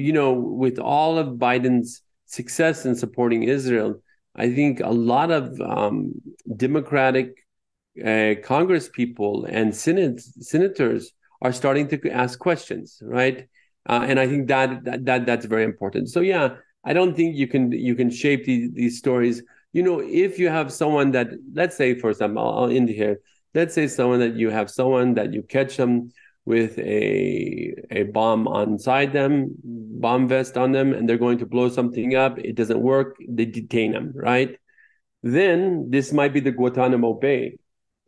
you know, with all of Biden's success in supporting Israel, I think a lot of um, Democratic uh, Congress people and Senate senators are starting to ask questions, right? uh, and I think that, that that that's very important. So yeah, I don't think you can you can shape these these stories. You know, if you have someone that, let's say, for example, I'll, I'll end here. Let's say someone that you have someone that you catch them with a a bomb inside them, bomb vest on them, and they're going to blow something up. It doesn't work. They detain them, right? Then this might be the Guantanamo Bay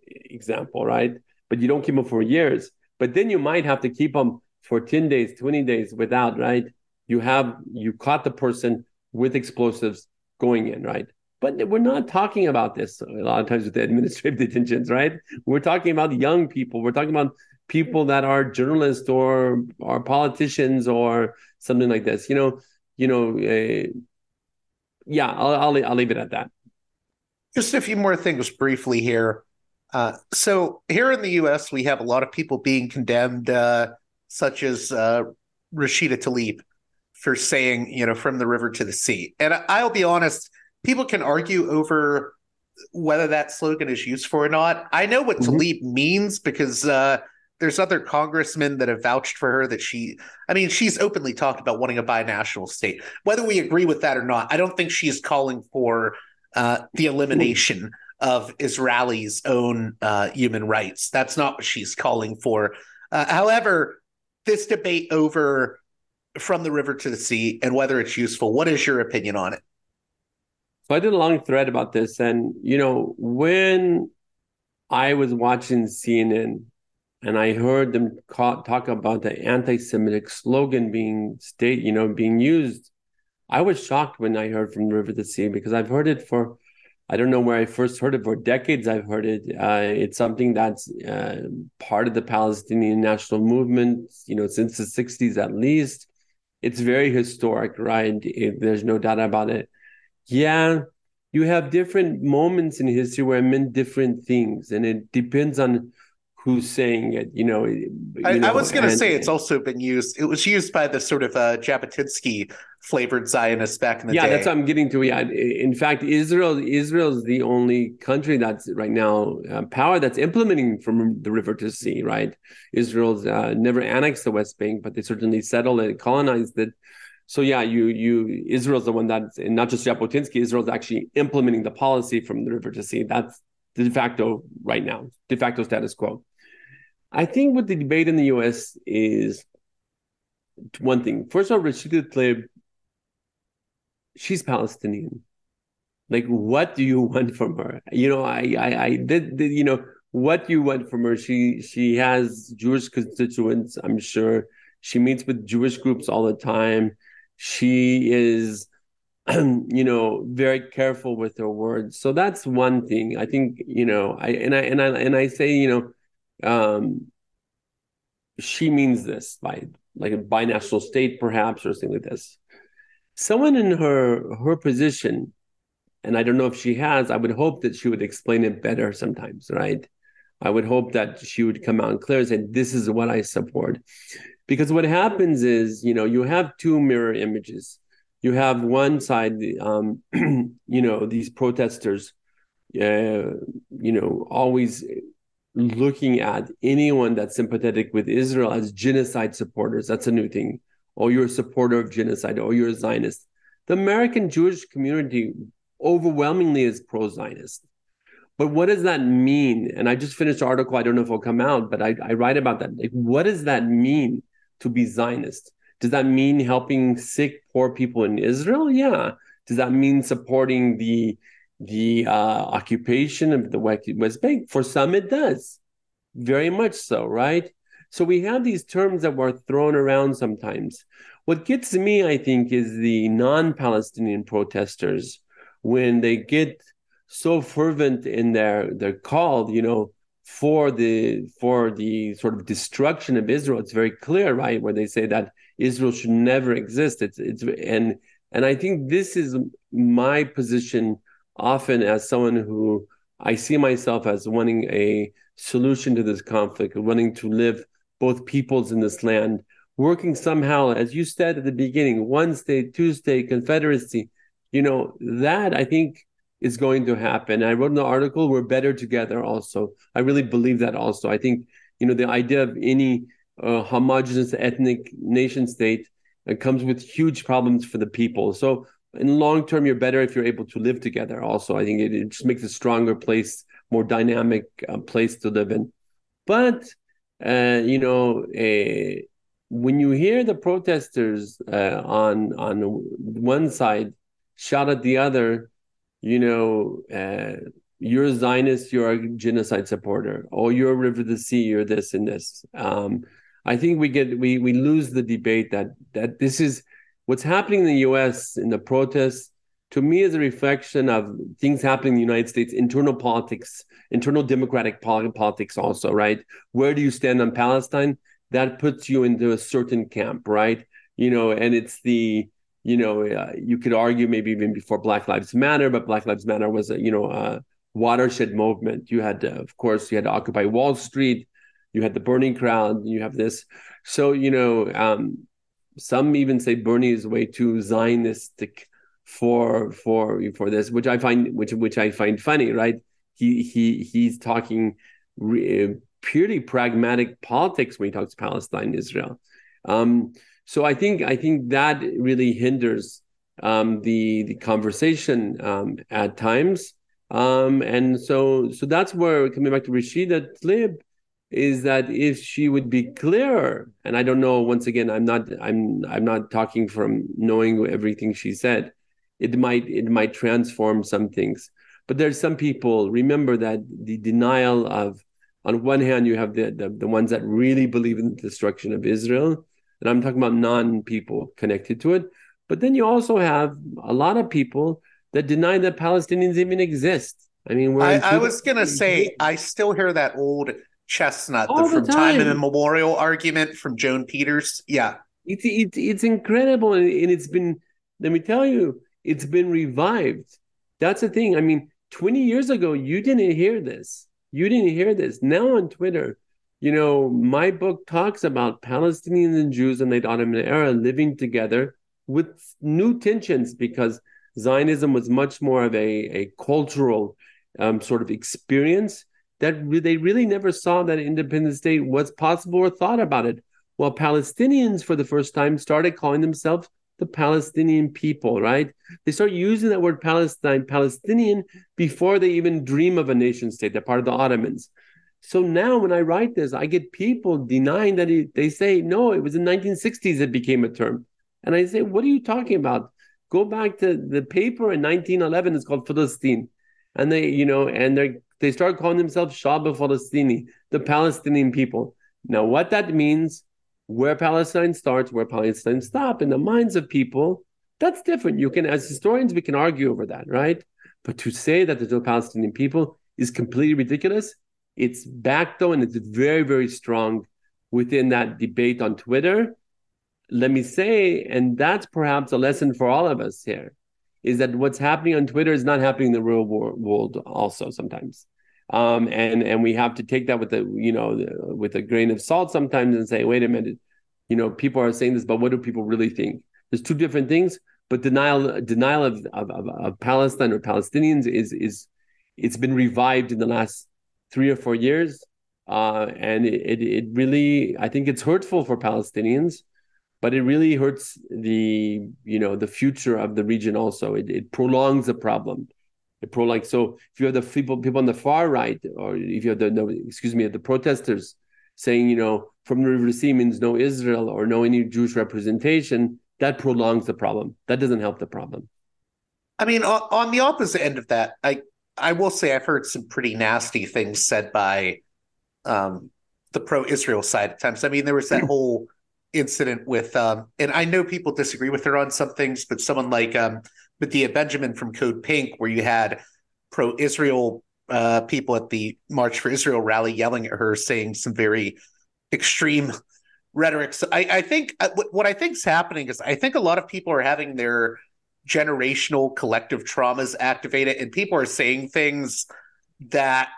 example, right? But you don't keep them for years. But then you might have to keep them for 10 days, 20 days without, right? You have, you caught the person with explosives going in, right? But we're not talking about this a lot of times with the administrative detentions, right? We're talking about young people. We're talking about people that are journalists or are politicians or something like this. You know, you know, uh, yeah. I'll, I'll I'll leave it at that. Just a few more things briefly here. Uh, so here in the U.S., we have a lot of people being condemned uh, such as uh, Rashida Tlaib for saying, you know, from the river to the sea. And I'll be honest, people can argue over whether that slogan is useful or not. I know what mm-hmm. Tlaib means because uh, there's other congressmen that have vouched for her that she I mean she's openly talked about wanting a binational state. Whether we agree with that or not, I don't think she's calling for uh, the elimination of Israelis' own uh, human rights. That's not what she's calling for. Uh, however, this debate over from the river to the sea and whether it's useful, what is your opinion on it? So I did a long thread about this, and you know when I was watching CNN and I heard them call, talk about the anti-Semitic slogan being state, you know, being used. I was shocked when I heard from River to Sea because I've heard it for, I don't know where I first heard it for decades. I've heard it. Uh, it's something that's uh, part of the Palestinian national movement, you know, since the '60s at least. It's very historic, right? It, there's no doubt about it. Yeah, you have different moments in history where it meant different things, and it depends on who's saying it. You know, you I, know, I, was going to say it's also been used. It was used by the sort of uh, Jabotinsky flavored Zionists back in the yeah, day. Yeah, that's what I'm getting to. Yeah, in fact, Israel Israel is the only country that's right now uh, power that's implementing from the river to sea. Right, Israel's uh, never annexed the West Bank, but they certainly settled and colonized it. So yeah, you you Israel's the one that's and not just Jabotinsky. Israel's actually implementing the policy from the river to sea. That's de facto right now, de facto status quo. I think what the debate in the U.S. is one thing. First of all, Rashida Tlaib, she's Palestinian. Like, what do you want from her? You know, I, I, I did, did, you know, what you want from her? She, she has Jewish constituents. I'm sure she meets with Jewish groups all the time. She is, you know, very careful with her words. So that's one thing. I think, you know, I and I and I and I say, you know, um, she means this by like a binational state, perhaps, or something like this. Someone in her her position, and I don't know if she has. I would hope that she would explain it better sometimes, right? I would hope that she would come out and clear and say, "This is what I support," because what happens is, you know, you have two mirror images. You have one side, um, you know, these protesters, uh, you know, always looking at anyone that's sympathetic with Israel as genocide supporters. That's a new thing. Or you're a supporter of genocide, or you're a Zionist. The American Jewish community overwhelmingly is pro Zionist. But what does that mean? And I just finished an article, I don't know if it'll come out, but I, I write about that. Like, what does that mean to be Zionist? Does that mean helping sick, poor people in Israel? Yeah. Does that mean supporting the the uh, occupation of the West Bank. For some, it does, very much so, right? So we have these terms that were thrown around sometimes. What gets me, I think, is the non-Palestinian protesters when they get so fervent in their their call, you know, for the for the sort of destruction of Israel. It's very clear, right, where they say that Israel should never exist. It's it's and and I think this is my position often as someone who I see myself as wanting a solution to this conflict, wanting to live both peoples in this land, working somehow, as you said at the beginning, one state, two state, confederacy. You know, that I think is going to happen. I wrote an article, We're Better Together also. I really believe that also. I think, you know, the idea of any uh, homogenous ethnic nation state uh, comes with huge problems for the people. So in long term you're better if you're able to live together also i think it, it just makes a stronger place more dynamic uh, place to live in but uh, you know uh, when you hear the protesters uh, on on one side shout at the other you know uh, you're a zionist you're a genocide supporter or you're a river the sea you're this and this um, i think we get we we lose the debate that that this is what's happening in the US in the protests to me is a reflection of things happening in the United States, internal politics, internal democratic politics also, right? Where do you stand on Palestine? That puts you into a certain camp, right? You know, and it's the, you know, uh, you could argue maybe even before Black Lives Matter, but Black Lives Matter was a, you know, a watershed movement. You had, uh, of course, you had to Occupy Wall Street, you had the Bernie crowd, you have this. So, you know, um, some even say Bernie is way too Zionistic for for for this, which I find which which I find funny, right? He he he's talking re, purely pragmatic politics when he talks Palestine, Israel. Um, so I think I think that really hinders um, the the conversation um, at times. Um, and so so that's where coming back to Rashida Tlaib is that if she would be clearer, and I don't know, once again, I'm not I'm I'm not talking from knowing everything she said. It might it might transform some things. But there's some people, remember that the denial of on one hand, you have the, the, the ones that really believe in the destruction of Israel, and I'm talking about non-people connected to it. But then you also have a lot of people that deny that Palestinians even exist. I mean, I, I, was gonna say I still hear that old chestnut the, from time. time immemorial argument from Joan Peters. Yeah, it's it's it's incredible, and it's been. Let me tell you, it's been revived. That's the thing. I mean, 20 years ago, you didn't hear this. You didn't hear this. Now on Twitter, you know, my book talks about Palestinians and Jews in the Ottoman era living together with new tensions because Zionism was much more of a, a cultural um, sort of experience that re- they really never saw that independent state was possible or thought about it. While Palestinians, for the first time, started calling themselves the Palestinian people, right? They start using that word Palestine, Palestinian, before they even dream of a nation state. They're part of the Ottomans. So now when I write this, I get people denying that it, they say, no, it was in 1960s it became a term. And I say, what are you talking about? Go back to the paper in 1911, it's called Filastin. And they, you know, and they they start calling themselves Shaba Palestini, the Palestinian people. Now, what that means where Palestine starts, where Palestine stops in the minds of people, that's different. You can, as historians, we can argue over that, right? But to say that the Palestinian people is completely ridiculous, it's back though, and it's very, very strong within that debate on Twitter. Let me say, and that's perhaps a lesson for all of us here, is that what's happening on Twitter is not happening in the real world also sometimes. Um, and and we have to take that with a you know with a grain of salt sometimes and say, wait a minute, you know, people are saying this, but what do people really think? There's two different things. But denial denial of of, of, of Palestine or Palestinians is is it's been revived in the last three or four years, uh, and it, it really I think it's hurtful for Palestinians, but it really hurts the you know the future of the region also. It, it prolongs the problem It prolongs. so if you have the people people on the far right or if you have the no excuse me the protesters saying you know from the river sea means no israel or no any jewish representation that prolongs the problem that doesn't help the problem i mean on, on the opposite end of that i i will say i've heard some pretty nasty things said by um the pro-israel side at times i mean there was that whole incident with um and i know people disagree with her on some things but someone like um Medea Benjamin from Code Pink, where you had pro Israel uh, people at the March for Israel rally yelling at her, saying some very extreme rhetoric. So I, I think uh, what I think is happening is I think a lot of people are having their generational collective traumas activated, and people are saying things that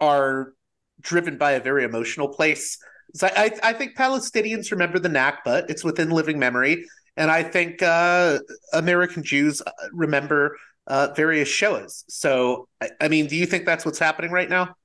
are driven by a very emotional place. So I, I think Palestinians remember the Nakba; it's within living memory and I think uh, American Jews uh, remember uh, various Shoahs. So, I, I, mean, do you think that's what's happening right now?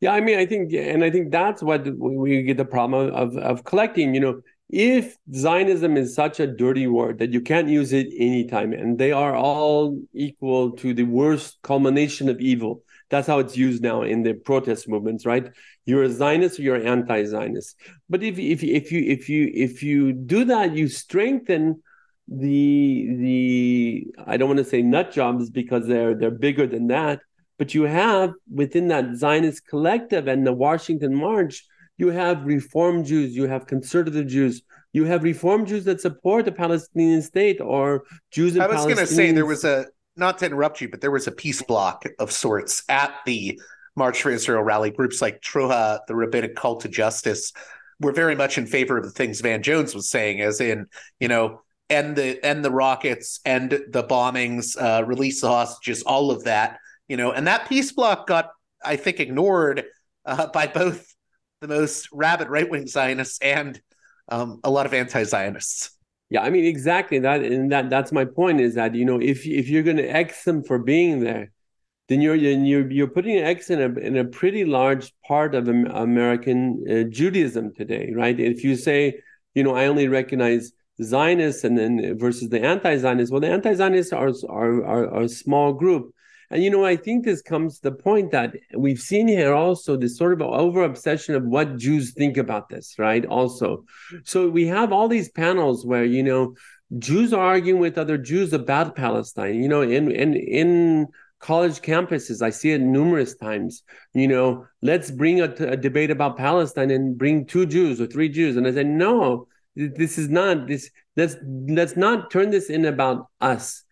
Yeah, I mean, I think, and I think that's what we get the problem of of collecting. You know, if Zionism is such a dirty word that you can't use it anytime, and they are all equal to the worst culmination of evil, that's how it's used now in the protest movements, right? You're a Zionist or you're anti-Zionist. But if if if you if you if you do that, you strengthen the the I don't want to say nut jobs because they're they're bigger than that. But you have within that Zionist collective and the Washington March, you have Reform Jews, you have conservative Jews, you have Reform Jews that support the Palestinian state or Jews. I was going to say there was a not to interrupt you, but there was a peace block of sorts at the March for Israel rally. Groups like T'ruah, the Rabbinic Call to Justice, were very much in favor of the things Van Jones was saying, as in, you know, end the end the rockets, end the bombings, uh, release the hostages, all of that, you know, and that peace block got, I think, ignored uh, by both the most rabid right wing Zionists and um, a lot of anti Zionists. Yeah, I mean exactly that, and that that's my point is that you know if if you're going to X them for being there, then you're you're you're putting an X in a in a pretty large part of American uh, Judaism today, right? If you say, you know, I only recognize Zionists and then versus the anti-Zionists, well, the anti-Zionists are are, are, are a small group. And you know, I think this comes to the point that we've seen here also this sort of over obsession of what Jews think about this, right? Also, so we have all these panels where you know Jews are arguing with other Jews about Palestine. You know, in in in college campuses, I see it numerous times. You know, let's bring a, a debate about Palestine and bring two Jews or three Jews, and I say no. This is not this. Let's let's not turn this in about us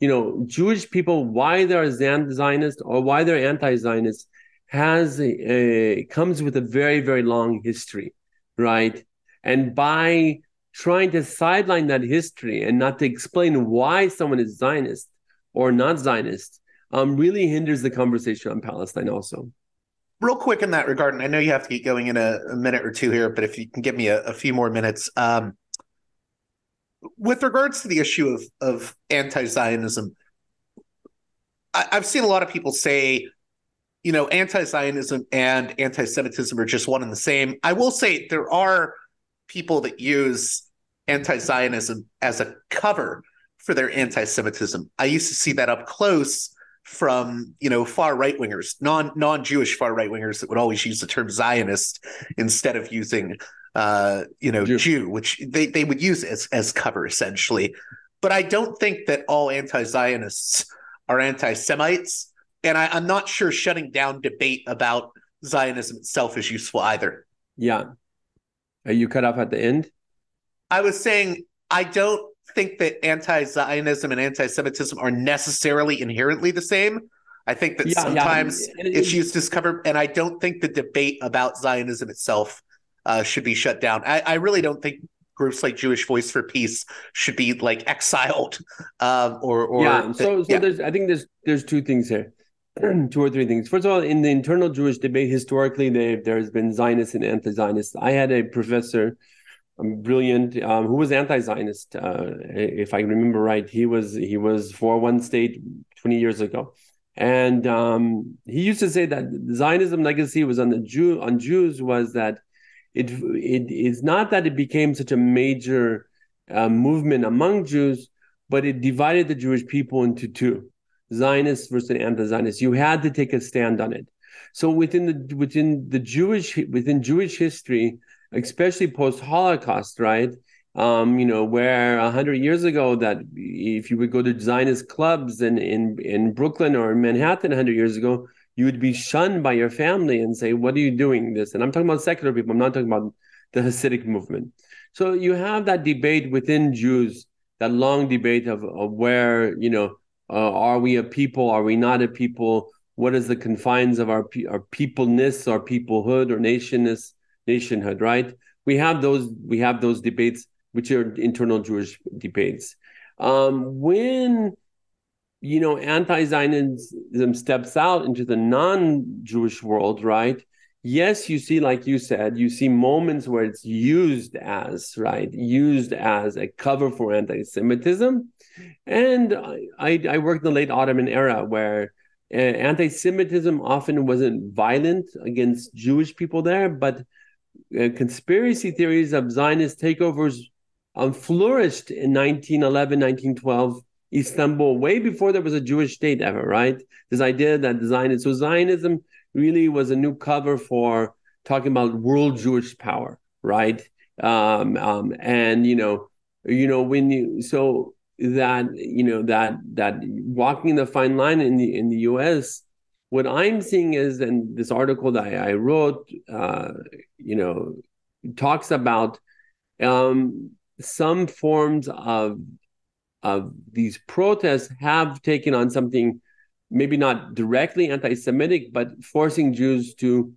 you know, Jewish people, why they're Zionist or why they're anti-Zionist, has a, a, comes with a very very long history, right? And by trying to sideline that history and not to explain why someone is Zionist or not Zionist, um, really hinders the conversation on Palestine also. Real quick in that regard, and I know you have to get going in a, a minute or two here, but if you can give me a, a few more minutes. Um, with regards to the issue of of anti-Zionism, I, have seen a lot of people say, you know, anti-Zionism and anti-Semitism are just one and the same. I will say there are people that use anti-Zionism as a cover for their anti-Semitism. I used to see that up close from you know far right wingers, non non Jewish far right wingers that would always use the term Zionist instead of using uh, you know, Jew. Jew, which they, they would use as, as cover essentially. But I don't think that all anti Zionists are anti Semites. And I, I'm not sure shutting down debate about Zionism itself is useful either. Yeah. Are you cut off at the end? I was saying, I don't think that anti Zionism and anti Semitism are necessarily inherently the same. I think that yeah, sometimes yeah. it's used as cover, and I don't think the debate about Zionism itself uh, should be shut down. I, I, really don't think groups like Jewish Voice for Peace should be like exiled um, or or yeah. So, so yeah. there's I think there's there's two things here. two or three things. First of all, in the internal Jewish debate, historically, there's been Zionists and anti-Zionists. I had a professor, um, brilliant, um, who was anti-Zionist. Uh, if I remember right, he was he was for one state twenty years ago, and um, he used to say that Zionism legacy was on the Jew on Jews was that it it is not that it became such a major uh, movement among Jews, but it divided the Jewish people into two: Zionists versus anti-Zionists. You had to take a stand on it. So within the within the Jewish within Jewish history, especially post Holocaust, right? Um, you know, where a hundred years ago, that if you would go to Zionist clubs in in in Brooklyn or Manhattan, hundred years ago, you would be shunned by your family and say, What are you doing this? And I'm talking about secular people, I'm not talking about the Hasidic movement. So you have that debate within Jews, that long debate of, of where, you know, uh, are we a people? Are we not a people? What is the confines of our our peopleness, our peoplehood, or nationness, nationhood? Right? We have those we have those debates, which are internal Jewish debates. Um, when you know, anti-Zionism steps out into the non-Jewish world, right? Yes, you see, like you said, you see moments where it's used as right, used as a cover for anti-Semitism, and I, I worked in the late Ottoman era where uh, anti-Semitism often wasn't violent against Jewish people there, but uh, conspiracy theories of Zionist takeovers um, flourished in 1911, 1912 Istanbul way before there was a Jewish state ever, right? This idea that Zionism, so Zionism really was a new cover for talking about world Jewish power, right? Um, um, and you know, you know when you so that you know that that walking the fine line in the in the U.S. What I'm seeing is, and this article that I, I wrote, uh, you know, talks about um, some forms of of these protests have taken on something maybe not directly anti-Semitic, but forcing Jews to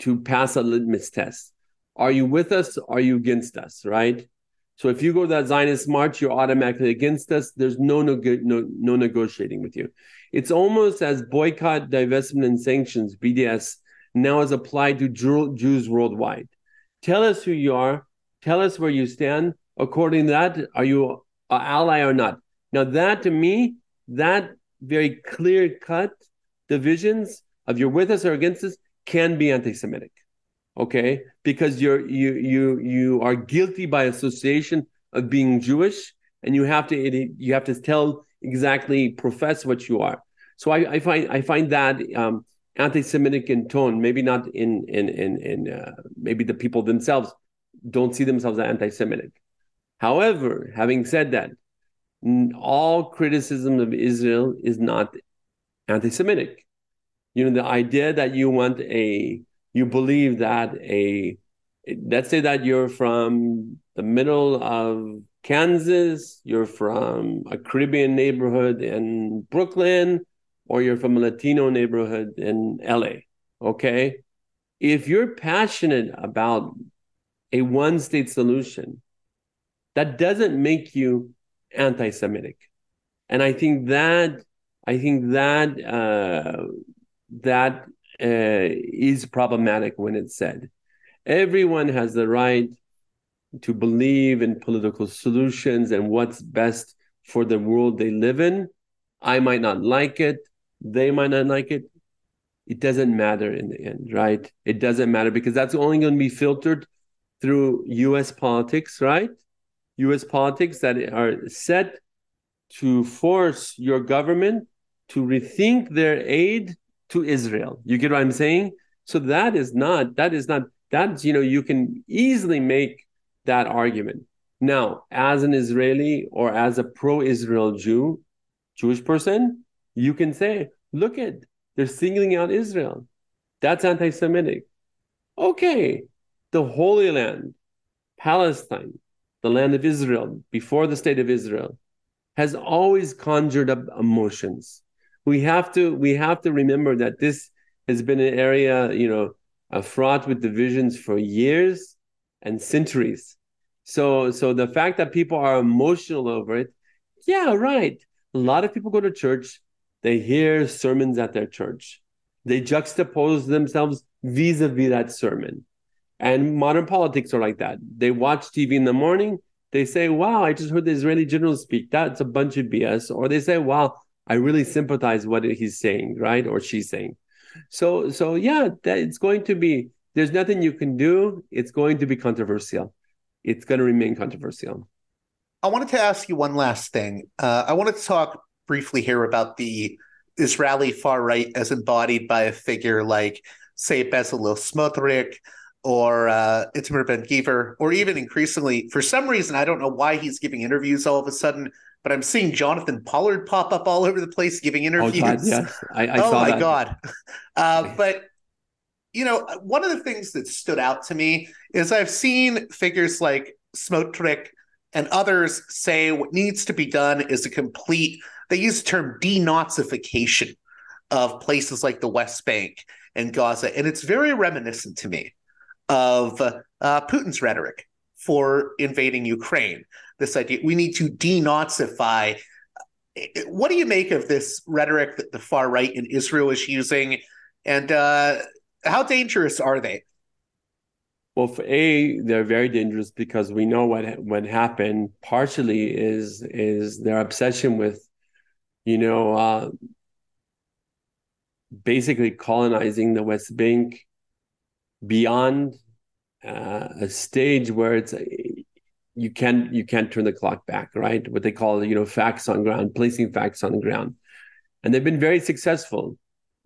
to pass a litmus test. Are you with us? Are you against us? Right. So if you go to that Zionist march, you're automatically against us. There's no no no, no negotiating with you. It's almost as boycott, divestment, and sanctions (BDS) now is applied to Jews worldwide. Tell us who you are. Tell us where you stand According to that, are you ally or not? Now, that to me, that very clear cut divisions of you're with us or against us can be anti-Semitic. Okay, because you're you you you are guilty by association of being Jewish, and you have to you have to tell exactly profess what you are. So I, I find I find that um, anti-Semitic in tone. Maybe not in in in in uh, maybe the people themselves don't see themselves as anti-Semitic. However, having said that, all criticism of Israel is not anti-Semitic. You know, the idea that you want a, you believe that a, let's say that you're from the middle of Kansas, you're from a Caribbean neighborhood in Brooklyn, or you're from a Latino neighborhood in LA. Okay. If you're passionate about a one state solution, that doesn't make you anti-Semitic. And I think that I think that uh, that uh, is problematic when it's said. Everyone has the right to believe in political solutions and what's best for the world they live in. I might not like it. They might not like it. It doesn't matter in the end, right? It doesn't matter because that's only going to be filtered through US politics, right? US politics that are set to force your government to rethink their aid to Israel. You get what I'm saying? So that is not, that is not, that's, you know, you can easily make that argument. Now, as an Israeli or as a pro Israel Jew, Jewish person, you can say, look at, they're singling out Israel. That's anti Semitic. Okay, the Holy Land, Palestine, the land of Israel, before the state of Israel, has always conjured up emotions. We have to we have to remember that this has been an area, you know, uh, fraught with divisions for years and centuries. So so the fact that people are emotional over it, yeah, right. A lot of people go to church, they hear sermons at their church. They juxtapose themselves vis-a-vis that sermon. And modern politics are like that. They watch TV in the morning. They say, wow, I just heard the Israeli general speak. That's a bunch of BS. Or they say, wow, I really sympathize what he's saying, right? Or she's saying. So, so yeah, that it's going to be, there's nothing you can do. It's going to be controversial. It's going to remain controversial. I wanted to ask you one last thing. Uh, I wanted to talk briefly here about the Israeli far right as embodied by a figure like, say, Bezalel Smotrich, or uh, Itamar Ben Gvir, or even increasingly, for some reason, I don't know why he's giving interviews all of a sudden, but I'm seeing Jonathan Pollard pop up all over the place giving interviews. Oh, God, yes. I, I oh my that. God. Uh, but, you know, one of the things that stood out to me is I've seen figures like Smotrich and others say what needs to be done is a complete, they use the term denazification of places like the West Bank and Gaza. And it's very reminiscent to me of uh, Putin's rhetoric for invading Ukraine. This idea we need to denazify. What do you make of this rhetoric that the far right in Israel is using, and uh, how dangerous are they? Well, for a, they're very dangerous because we know what what happened. Partially is is their obsession with, you know, uh, basically colonizing the West Bank beyond uh, a stage where it's you can't you can't turn the clock back, right? What they call you know facts on ground, placing facts on the ground, and they've been very successful.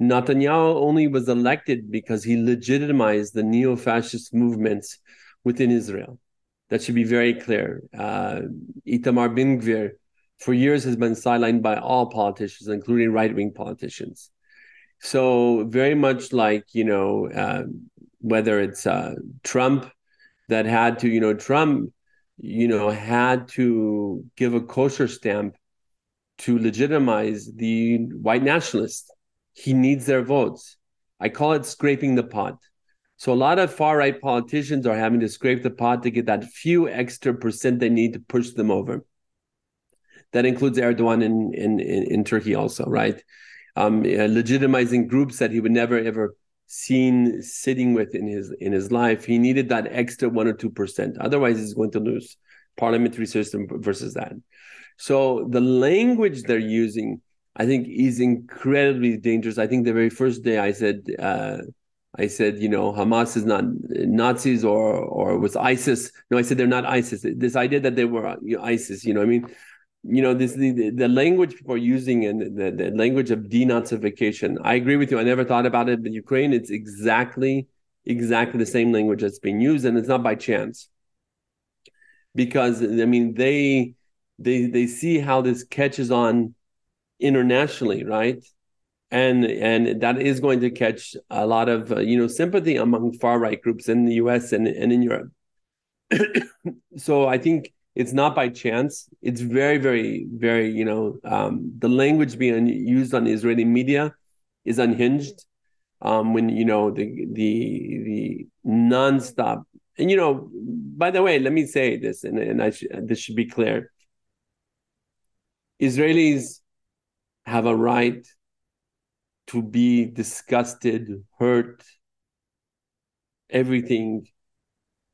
Netanyahu only was elected because he legitimized the neo-fascist movements within Israel. That should be very clear. Uh, Itamar Ben Gvir, for years, has been sidelined by all politicians, including right-wing politicians. So very much like you know uh, whether it's uh, Trump that had to, you know, Trump, you know, had to give a kosher stamp to legitimize the white nationalists. He needs their votes. I call it scraping the pot. So a lot of far right politicians are having to scrape the pot to get that few extra percent they need to push them over. That includes Erdogan in in, in, in Turkey also, right? Um, uh, legitimizing groups that he would never ever seen sitting with in his in his life he needed that extra one or two percent otherwise he's going to lose parliamentary system versus that. So the language they're using, I think, is incredibly dangerous. I think the very first day I said, uh, I said, you know, Hamas is not Nazis or or was ISIS. No, I said they're not ISIS. This idea that they were ISIS, you know, I mean, you know, this the, the language people are using and the, the language of denazification. I agree with you. I never thought about it, but Ukraine, it's exactly exactly the same language that's being used, and it's not by chance. Because I mean, they they they see how this catches on internationally, right? And and that is going to catch a lot of uh, you know sympathy among far right groups in the U.S. and and in Europe. so I think it's not by chance. It's very very very you know um, the language being used on Israeli media is unhinged. Um, when you know the the the nonstop and you know by the way let me say this and, and I sh- this should be clear Israelis have a right to be disgusted, hurt, everything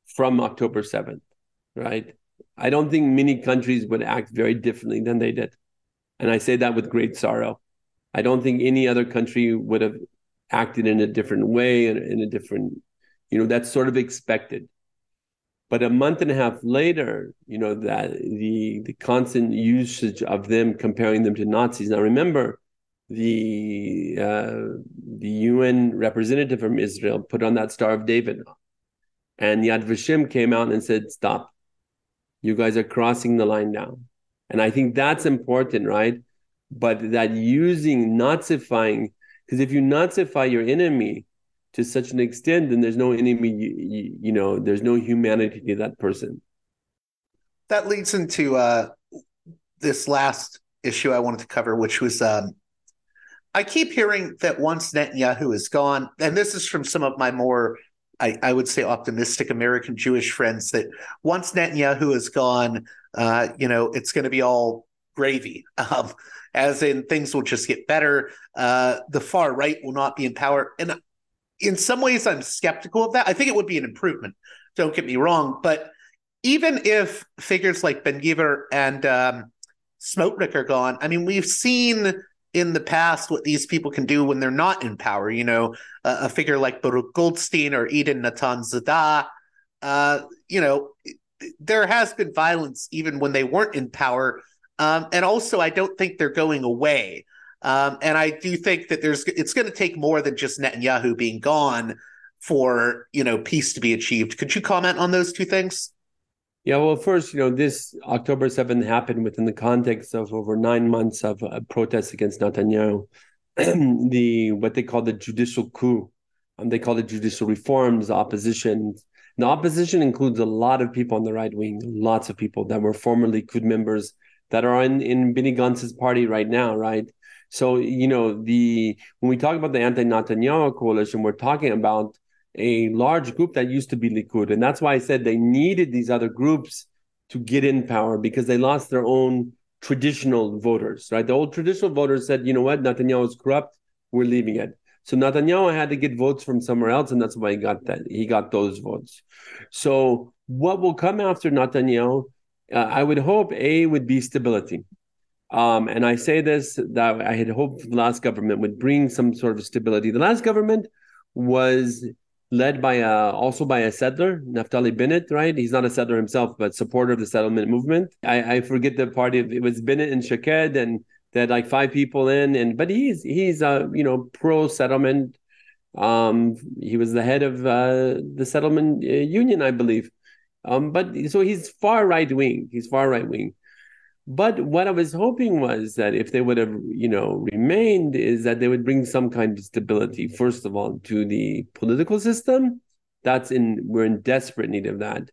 from October 7th, right? I don't think many countries would act very differently than they did. And I say that with great sorrow. I don't think any other country would have acted in a different way and in a different, you know, that's sort of expected. But a month and a half later, you know, that the the constant usage of them comparing them to Nazis. Now remember, the uh, the UN representative from Israel put on that Star of David, and Yad Vashem came out and said, "Stop, you guys are crossing the line now." And I think that's important, right? But that using Nazifying, because if you Nazify your enemy, to such an extent, then there's no enemy, you, you, know, there's no humanity to that person. That leads into uh, this last issue I wanted to cover, which was um, I keep hearing that once Netanyahu is gone, and this is from some of my more, I, I would say, optimistic American Jewish friends, that once Netanyahu is gone, uh, you know, it's going to be all gravy. Um, as in things will just get better. Uh, the far right will not be in power. And in some ways, I'm skeptical of that. I think it would be an improvement. Don't get me wrong, but even if figures like Ben Gvir and um, are gone, I mean, we've seen in the past what these people can do when they're not in power. You know, a figure like Baruch Goldstein or Eden Natan Zada. Uh, you know, there has been violence even when they weren't in power. Um, and also, I don't think they're going away. Um, and I do think that there's it's going to take more than just Netanyahu being gone for you know peace to be achieved. Could you comment on those two things? Yeah, well, first, you know, this October 7th happened within the context of over nine months of uh, protests against Netanyahu. the what they call the judicial coup, um, they call it judicial reforms, opposition. The opposition includes a lot of people on the right wing, lots of people that were formerly Likud members that are in in Benny Gantz's party right now, right? So, you know, the when we talk about the anti-Netanyahu coalition, we're talking about a large group that used to be Likud. And that's why I said they needed these other groups to get in power because they lost their own traditional voters, right? The old traditional voters said, you know what, Netanyahu is corrupt, we're leaving it. So Netanyahu had to get votes from somewhere else, and that's why he got that. He got those votes. So what will come after Netanyahu? Uh, I would hope a would be stability. Um, and I say this that I had hoped the last government would bring some sort of stability. The last government was led by a, also by a settler, Naftali Bennett, right? He's not a settler himself, but supporter of the settlement movement. I, I forget the party. It was Bennett and Shaked, and they had like five people in. And but he's he's a you know pro settlement. Um, he was the head of uh, the settlement uh, union, I believe. Um, but so he's far right wing. He's far right wing. But what I was hoping was that if they would have, you know, remained, is that they would bring some kind of stability, first of all, to the political system. That's in we're in desperate need of that.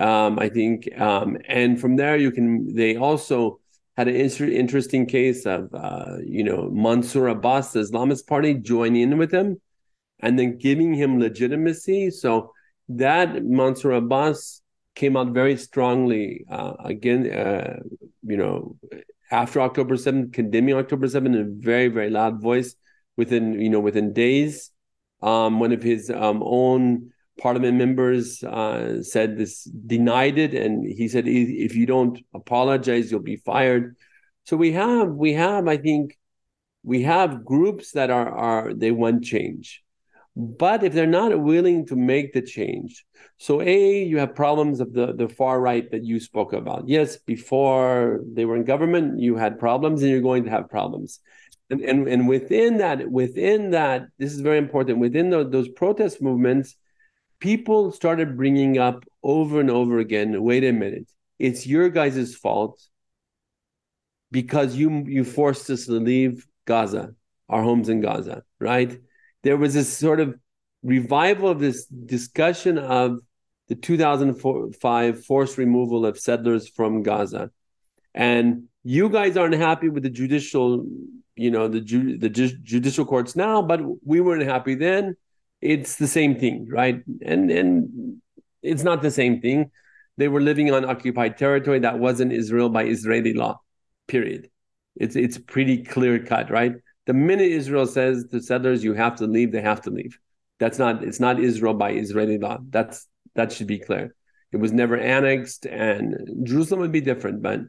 Um, I think, um, and from there you can. They also had an inter- interesting case of, uh, you know, Mansour Abbas, the Islamist Party, joining in with him, and then giving him legitimacy. So that Mansour Abbas came out very strongly uh, again, uh, you know, after October 7th, condemning October 7th in a very, very loud voice within, you know, within days. Um, one of his um, own parliament members uh, said this, denied it, and he said, if you don't apologize, you'll be fired. So we have, we have, I think, we have groups that are are they want change, but if they're not willing to make the change, so a you have problems of the the far right that you spoke about. Yes, before they were in government, you had problems, and you're going to have problems. And, and, and within that, within that, this is very important. Within the, those protest movements, people started bringing up over and over again wait a minute it's your guys' fault because you you forced us to leave gaza our homes in gaza right there was this sort of revival of this discussion of the 2005 forced removal of settlers from gaza and you guys aren't happy with the judicial you know the ju- the ju- judicial courts now but we weren't happy then it's the same thing, right? And and it's not the same thing. They were living on occupied territory that wasn't Israel by Israeli law. Period. It's it's pretty clear cut, right? The minute Israel says to settlers you have to leave, they have to leave. That's not it's not Israel by Israeli law. That's that should be clear. It was never annexed, and Jerusalem would be different, but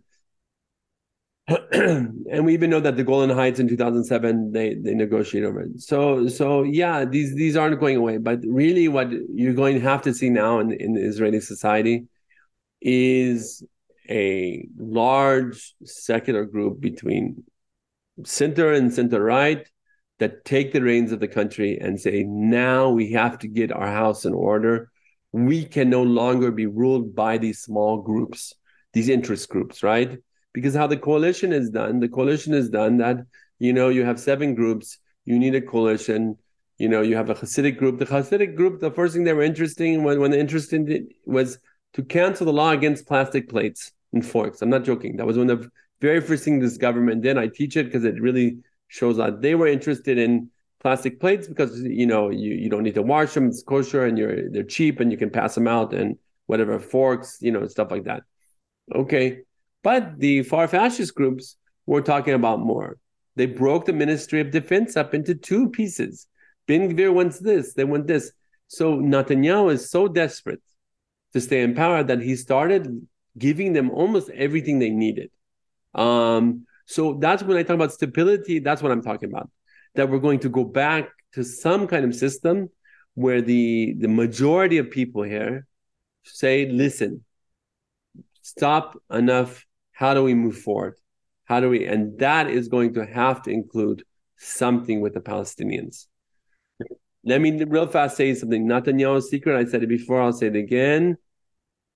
and we even know that the Golan Heights in 2007 they they negotiate over it. So so yeah, these these aren't going away. But really, what you're going to have to see now in in Israeli society is a large secular group between center and center right that take the reins of the country and say now we have to get our house in order. We can no longer be ruled by these small groups, these interest groups, right? because how the coalition is done the coalition is done that you know you have seven groups you need a coalition you know you have a hasidic group the hasidic group the first thing they were interested in when, when the interest in was to cancel the law against plastic plates and forks i'm not joking that was one of the very first thing this government did i teach it because it really shows that they were interested in plastic plates because you know you, you don't need to wash them it's kosher and you're they're cheap and you can pass them out and whatever forks you know stuff like that okay but the far fascist groups were talking about more. They broke the Ministry of Defense up into two pieces. Ben Gvir wants this, they want this. So Netanyahu is so desperate to stay in power that he started giving them almost everything they needed. Um, so that's when I talk about stability, that's what I'm talking about. That we're going to go back to some kind of system where the, the majority of people here say, listen, stop enough how do we move forward? How do we? And that is going to have to include something with the Palestinians. Let me real fast say something. Netanyahu's secret, I said it before, I'll say it again.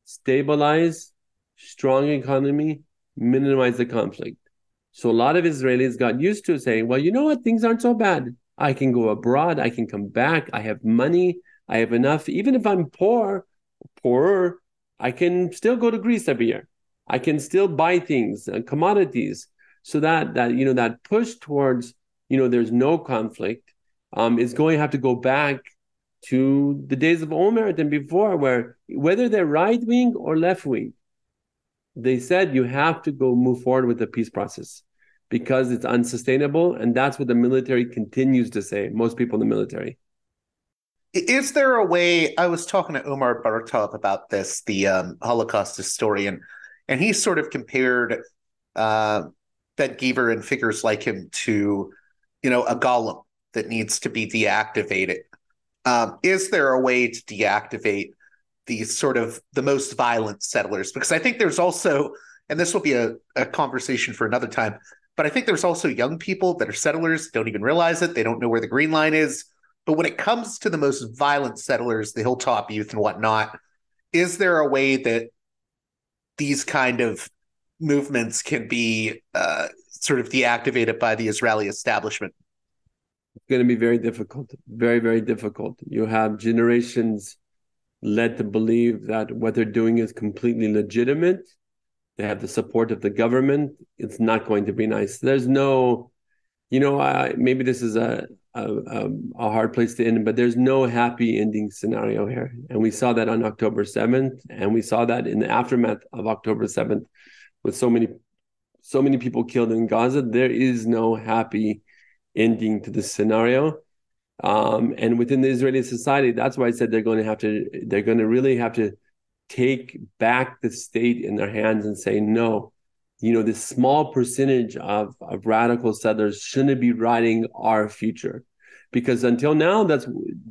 Stabilize, strong economy, minimize the conflict. So a lot of Israelis got used to saying, well, you know what? Things aren't so bad. I can go abroad. I can come back. I have money. I have enough. Even if I'm poor, poorer, I can still go to Greece every year. I can still buy things, uh, commodities, so that that you know that push towards you know there's no conflict um, is going to have to go back to the days of Olmert and before, where whether they're right wing or left wing, they said you have to go move forward with the peace process because it's unsustainable, and that's what the military continues to say. Most people in the military. Is there a way? I was talking to Omar Bartov about this, the um, Holocaust historian and he sort of compared uh, Gvir and figures like him to, you know, a golem that needs to be deactivated. Um, is there a way to deactivate these sort of the most violent settlers? Because I think there's also, and this will be a, a conversation for another time, but I think there's also young people that are settlers, don't even realize it. They don't know where the green line is. But when it comes to the most violent settlers, the hilltop youth and whatnot, is there a way that these kind of movements can be uh, sort of deactivated by the Israeli establishment? It's going to be very difficult, very, very difficult. You have generations led to believe that what they're doing is completely legitimate. They have the support of the government. It's not going to be nice. There's no, you know, I, maybe this is a a, a, hard place to end, but there's no happy ending scenario here. And we saw that on October 7th, and we saw that in the aftermath of October 7th with so many so many people killed in Gaza. There is no happy ending to this scenario. Um, and within the Israeli society, that's why I said they're going to have to, they're going to really have to take back the state in their hands and say, no, you know, this small percentage of, of radical settlers shouldn't be writing our future. Because until now, that's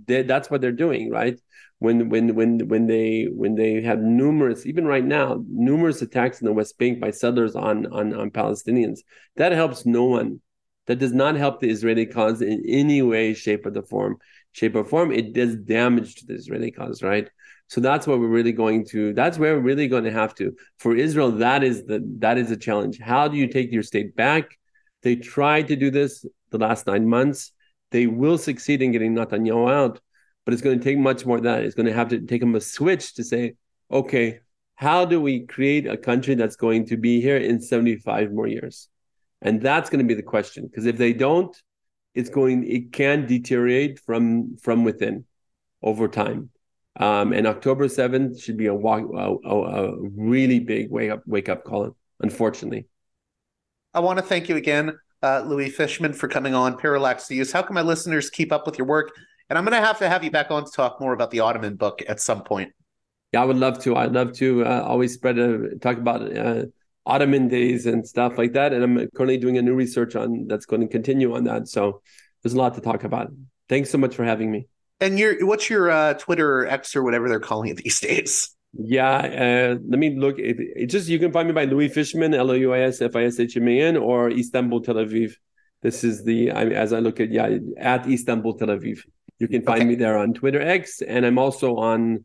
they, that's what they're doing, right? When when when when they when they have numerous, even right now, numerous attacks in the West Bank by settlers on on, on Palestinians, that helps no one that does not help the Israeli cause in any way, shape, or the form, shape or form. It does damage to the Israeli cause, right? So that's what we're really going to. That's where we're really going to have to. For Israel, that is the that is a challenge. How do you take your state back? They tried to do this the last nine months. They will succeed in getting Netanyahu out, but it's going to take much more than that. It's going to have to take them a switch to say, okay, how do we create a country that's going to be here in 75 more years? And that's going to be the question. Because if they don't, it's going it can deteriorate from from within over time. Um, and October 7th should be a, walk, a, a, a really big wake up wake up call, unfortunately. I want to thank you again, uh, Louis Fishman, for coming on Parallax Views. How can my listeners keep up with your work? And I'm going to have to have you back on to talk more about the Ottoman book at some point. Yeah, I would love to. I'd love to uh, always spread a talk about uh, Ottoman days and stuff like that. And I'm currently doing a new research on that's going to continue on that. So there's a lot to talk about. Thanks so much for having me. And your what's your uh, Twitter or X or whatever they're calling it these days? Yeah, uh, let me look. It, it, just you can find me by Louis Fishman, L O U I S F I S H M A N, or Istanbul Tel Aviv. This is the I, as I look at yeah at Istanbul Tel Aviv. You can find okay. me there on Twitter X, and I'm also on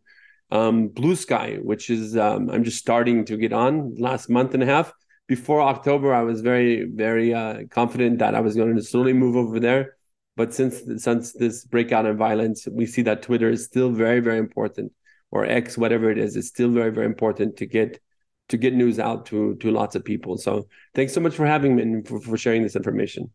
um, Bluesky, which is um, I'm just starting to get on last month and a half. Before October, I was very very uh, confident that I was going to slowly move over there. But since since this breakout in violence, we see that Twitter is still very very important, or X, whatever it is, is still very very important to get to get news out to to lots of people. So thanks so much for having me and for, for sharing this information.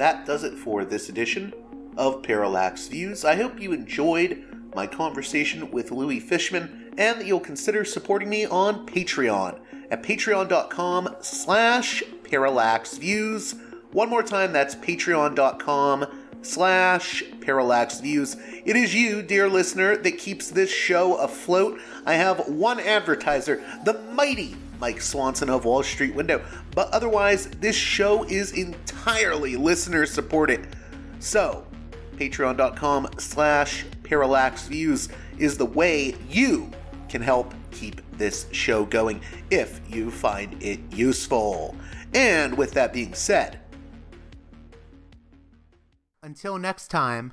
That does it for this edition of Parallax Views. I hope you enjoyed my conversation with Louis Fishman and that you'll consider supporting me on Patreon at patreon.com slash parallaxviews. One more time, that's patreon.com slash parallaxviews. It is you, dear listener, that keeps this show afloat. I have one advertiser, the mighty Mike Swanson of Wall Street Window. But otherwise, this show is entirely listener supported. So, patreon.com slash parallaxviews is the way you can help keep this show going if you find it useful. And with that being said, until next time,